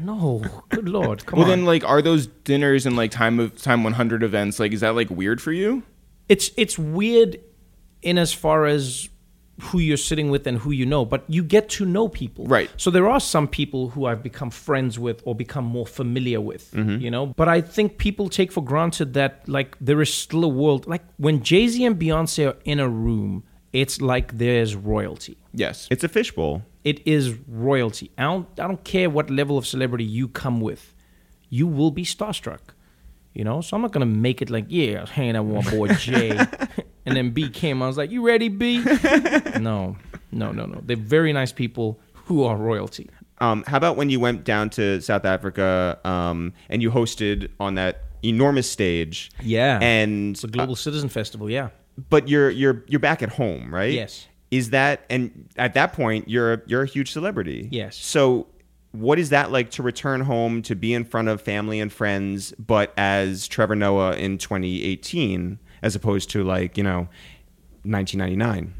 no, good lord, come well, on. Well then, like, are those dinners and like time of time 100 events like is that like weird for you? it's it's weird in as far as who you're sitting with and who you know, but you get to know people. Right. So there are some people who I've become friends with or become more familiar with, Mm-hmm. you know. But I think people take for granted that like there is still a world like when Jay Z and Beyonce are in a room, it's like there's royalty. Yes. It's a fishbowl. It is royalty. I don't I don't care what level of celebrity you come with, you will be starstruck. You know, so I'm not gonna make it like, yeah, I was hanging out with my boy Jay, and then B came. I was like, you ready, B? no, no, no, no. They're very nice people who are royalty. Um, how about when you went down to South Africa um, and you hosted on that enormous stage? Yeah, And it's a global citizen festival. Yeah, but you're you're you're back at home, right? Yes. Is that and at that point you're you're a huge celebrity. Yes. So what is that like to return home to be in front of family and friends, but as Trevor Noah in 2018, as opposed to like you know 1999?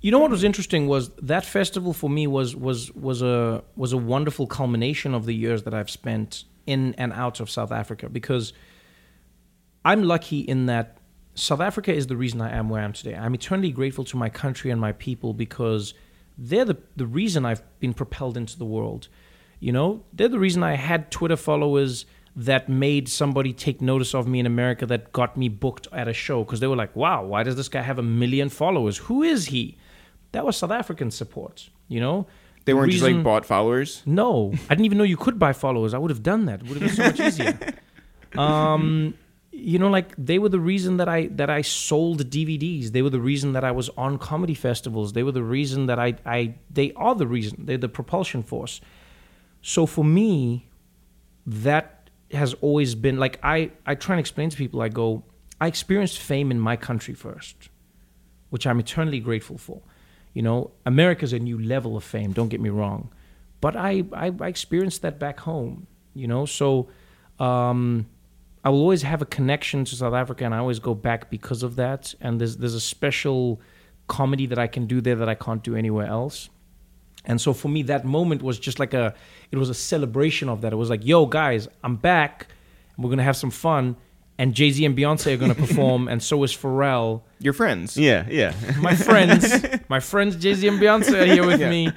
You know what was interesting was that festival for me was was was a was a wonderful culmination of the years that I've spent in and out of South Africa because I'm lucky in that South Africa is the reason I am where I am today. I'm eternally grateful to my country and my people because they're the the reason I've been propelled into the world. You know, they're the reason I had Twitter followers that made somebody take notice of me in America that got me booked at a show because they were like, "Wow, why does this guy have a million followers? Who is he?" That was South African support. You know, They weren't just like reason- bought followers. no, I didn't even know you could buy followers. I would have done that. It would have been so much easier. Um, you know, like they were the reason that I that I sold DVDs. They were the reason that I was on comedy festivals. They were the reason that I I they are the reason. They're the propulsion force. So for me, that has always been like I I try and explain to people. I go, I experienced fame in my country first, which I'm eternally grateful for. You know, America's a new level of fame. Don't get me wrong, but I I, I experienced that back home. You know, so um, I will always have a connection to South Africa, and I always go back because of that. And there's there's a special comedy that I can do there that I can't do anywhere else. And so for me, that moment was just like a, it was a celebration of that. It was like, yo, guys, I'm back. We're gonna have some fun, and Jay Z and Beyonce are gonna perform, and so is Pharrell. Your friends. Yeah, yeah. My friends, my friends, Jay Z and Beyonce are here with Yeah. me.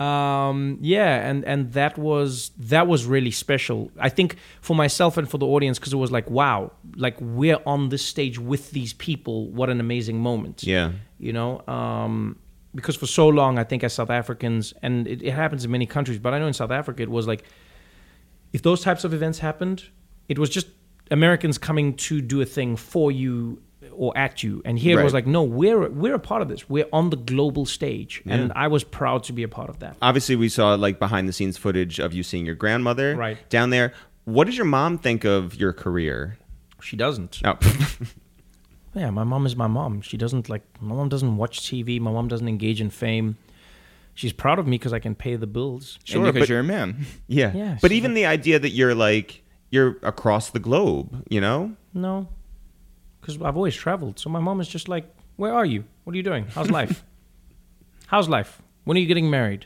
Um, yeah, and and that was that was really special. I think for myself and for the audience because it was like, wow, like we're on this stage with these people. What an amazing moment yeah. you know um, because for so long i think as south africans and it, it happens in many countries but i know in south africa it was like if those types of events happened it was just americans coming to do a thing for you or at you. And here it was like no we're we're a part of this. We're on the global stage. And i was proud to be a part of that. Obviously, we saw like behind the scenes footage of you seeing your grandmother Right. down there. What does your mom think of your career? she doesn't. Oh, yeah my mom is my mom she doesn't like my mom doesn't watch tv my mom doesn't engage in fame she's proud of me because i can pay the bills Sure, because but- you're a man. yeah. Yeah, But she's even the idea that you're like you're across the globe, you know? No, because I've always traveled. So my mom is just like, "Where are you? What are you doing? How's life? How's life? When are you getting married?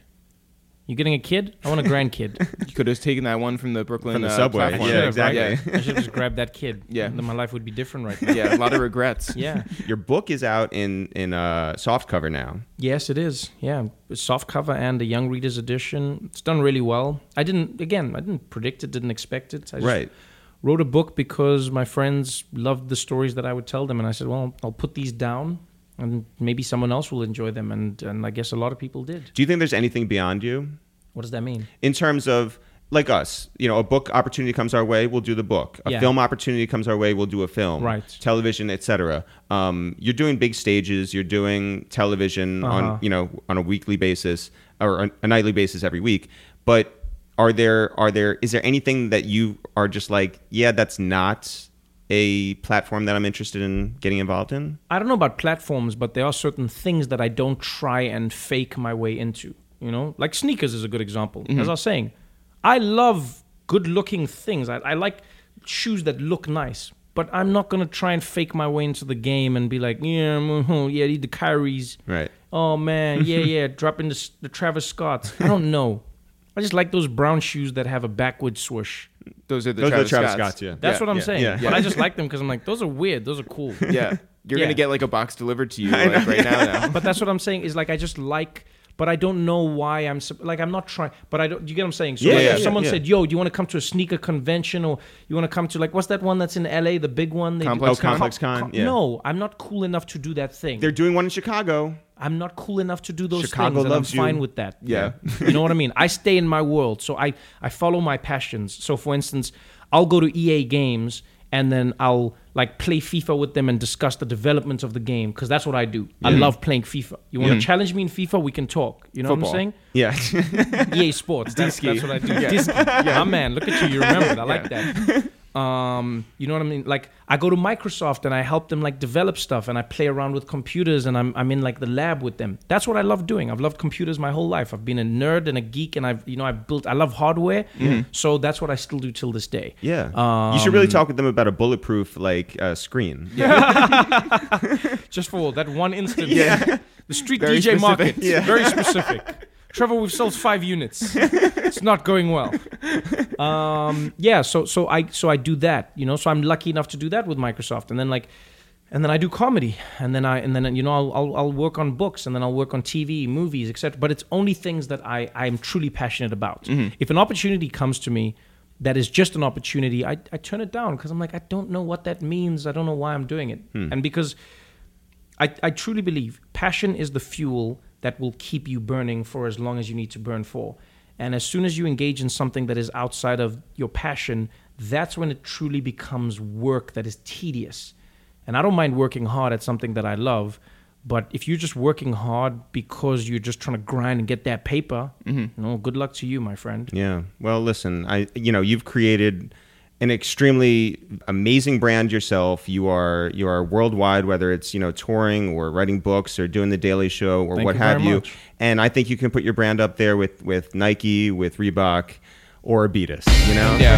You getting a kid? I want a grandkid." You could have taken that one from the Brooklyn From the uh, subway. platform. Yeah, Should've, exactly. right? I should just grab that kid. Yeah. then my life would be different right now. Yeah, a lot of regrets. Yeah. Your book is out in in uh, soft cover now. Yes, it is. Yeah, soft cover and a young readers edition. It's done really well. I didn't. Again, I didn't predict it. Didn't expect it. I just Right. Wrote a book because my friends loved the stories that I would tell them, and I said, "Well, I'll put these down, and maybe someone else will enjoy them." And and I guess a lot of people did. Do you think there's anything beyond you What does that mean? in terms of like us? You know, a book opportunity comes our way, we'll do the book. A Yeah. film opportunity comes our way, we'll do a film. Right. Television, etc. Um, you're doing big stages. You're doing television Uh-huh. on you know on a weekly basis or a, a nightly basis every week. But are there are there is there anything that you are just like yeah that's not a platform that I'm interested in getting involved in? I don't know about platforms, but there are certain things that I don't try and fake my way into. You know, like sneakers is a good example. As I was saying, I love good-looking things. I, I like shoes that look nice, but I'm not gonna try and fake my way into the game and be like, yeah, mhm, yeah, the Kyries. Right. Oh man, yeah, yeah, dropping the, the Travis Scotts. I don't know. I just like those brown shoes that have a backward swoosh. Those are the Those are Travis, Travis Scotts. Scotts, yeah. That's what I'm yeah, saying. yeah. But I just like them because I'm like, those are weird. Those are cool. Yeah, you're Yeah. gonna get like a box delivered to you like right now. Now. but that's what I'm saying is like I just like, but I don't know why I'm like I'm not trying. But I don't. You get what I'm saying? So Yeah, like, yeah, if yeah, someone said, "Yo, do you want to come to a sneaker convention or you want to come to like what's that one that's in LA, the big one?" They do- Complex Oh, Complex Con. No, I'm not cool enough to do that thing. They're doing one in Chicago. I'm not cool enough to do those Chicago things, and loves I'm you. fine with that. Yeah. you know what I mean? I stay in my world, so I I follow my passions. So, for instance, I'll go to EA Games and then I'll like play FIFA with them and discuss the developments of the game because that's what I do. I love playing FIFA. You want to mm. challenge me in FIFA? We can talk. You know Football. what I'm saying? Yeah. EA Sports. That's, that's what I do. Disc- yeah, man. Look at you. You remember. I like that. Um, you know what I mean? Like I go to Microsoft and I help them like develop stuff and I play around with computers and I'm I'm in like the lab with them. That's what I love doing. I've loved computers my whole life. I've been a nerd and a geek and I've you know I've built I love hardware. So that's what I still do till this day. Yeah. you should really talk with them about a bulletproof like uh, screen. Just for that one instant. Yeah. The street Very DJ specific. market. Yeah. Very specific. Trevor, we've sold five units. It's not going well. Um, yeah, so so I so I do that, you know. So I'm lucky enough to do that with Microsoft, and then like, and then I do comedy, and then I and then you know I'll I'll, I'll work on books, and then I'll work on TV, movies, etc. But it's only things that I I'm truly passionate about. If an opportunity comes to me that is just an opportunity, I I turn it down because I'm like I don't know what that means. I don't know why I'm doing it, and because I, I truly believe passion is the fuel that will keep you burning for as long as you need to burn for. And as soon as you engage in something that is outside of your passion, that's when it truly becomes work that is tedious. And I don't mind working hard at something that I love, but if you're just working hard because you're just trying to grind and get that paper, mm-hmm. you know, good luck to you, my friend. Yeah. Well, listen, I you know, you've created an extremely amazing brand yourself. You are you are worldwide, whether it's you know touring or writing books or doing the Daily Show or Thank what you have you. much. And I think you can put your brand up there with with Nike, with Reebok, or Adidas. You know. Yeah.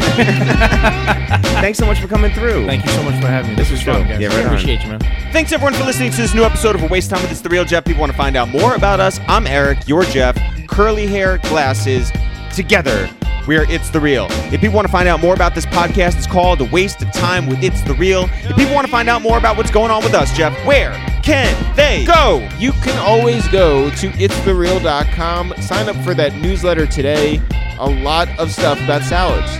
Thanks so much for coming through. Thank you so much for having me. This was fun, guys. Yeah, I right on. appreciate you, man. Thanks everyone for listening to this new episode of A Waste Time with It's the Real Jeff. People want to find out more about us. I'm Eric, you're Jeff. Curly hair, glasses. Together, we're It's the Real. If people want to find out more about this podcast, it's called A Waste of Time with It's the Real. If people want to find out more about what's going on with us, Jeff, where can they go? You can always go to itsthereal.com, sign up for that newsletter today. A lot of stuff about salads.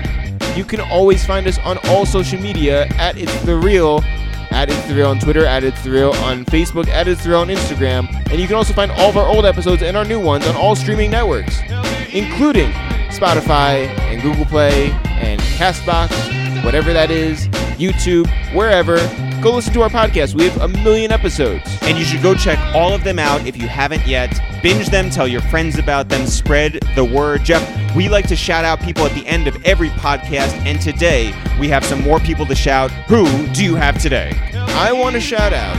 You can always find us on all social media at It's The Real, at It's The Real on Twitter, at It's The Real on Facebook, at It's The Real on Instagram. And you can also find all of our old episodes and our new ones on all streaming networks, including Spotify and Google Play and Castbox, whatever that is, YouTube, wherever. Go listen to our podcast. We have a million episodes. And you should go check all of them out if you haven't yet. Binge them, tell your friends about them, spread the word. Jeff, we like to shout out people at the end of every podcast, and today we have some more people to shout. Who do you have today? I want to shout out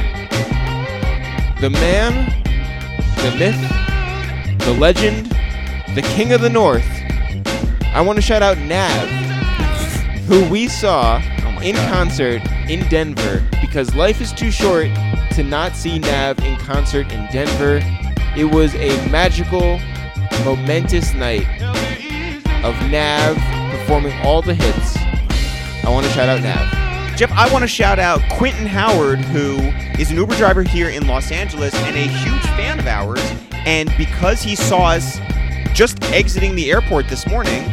the man, the myth, the legend, the king of the north. I want to shout out Nav, who we saw oh in concert in Denver because life is too short to not see Nav in concert in Denver. It was a magical, momentous night of Nav performing all the hits. I want to shout out Nav. Jeff, I want to shout out Quentin Howard, who is an Uber driver here in Los Angeles and a huge fan of ours. And because he saw us just exiting the airport this morning,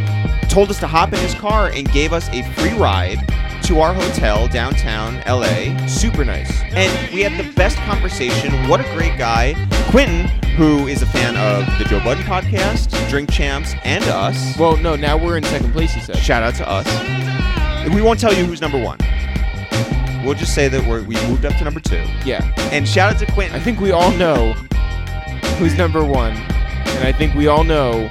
told us to hop in his car and gave us a free ride to our hotel downtown LA. Super nice. And we had the best conversation. What a great guy. Quentin, who is a fan of the Joe Budden podcast, Drink Champs, and us. Well, no, now we're in second place, he said. Shout out to us. We won't tell you who's number one. We'll just say that we're, we moved up to number two. Yeah. And shout out to Quentin. I think we all know who's number one, and I think we all know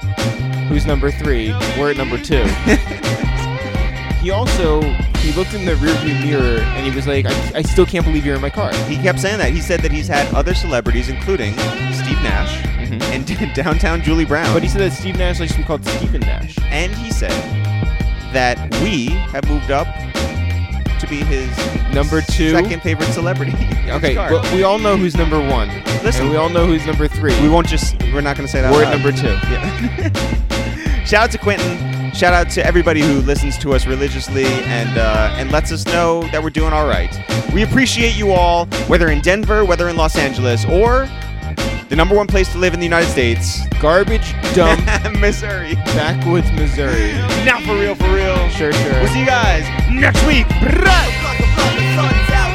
who's number three. We're at number two. he also he looked in the rearview mirror and he was like, I, I still can't believe you're in my car. he kept saying that. He said that he's had other celebrities, including Steve Nash mm-hmm. and downtown Julie Brown. But he said that Steve Nash likes to be called Stephen Nash. and he said that we have moved up to be his Number two, second favorite celebrity. Okay, well, we all know who's number one. Listen. and we all know who's number three. we won't just. We're not going to say that. We're at number two. Yeah. Shout out to Quentin. Shout out to everybody who listens to us religiously and uh, and lets us know that we're doing all right. We appreciate you all, whether in Denver, whether in Los Angeles, or the number one place to live in the United States, Garbage dump Missouri. backwoods Missouri. Now for real, for real. Sure, sure. We'll see you guys next week. Brah!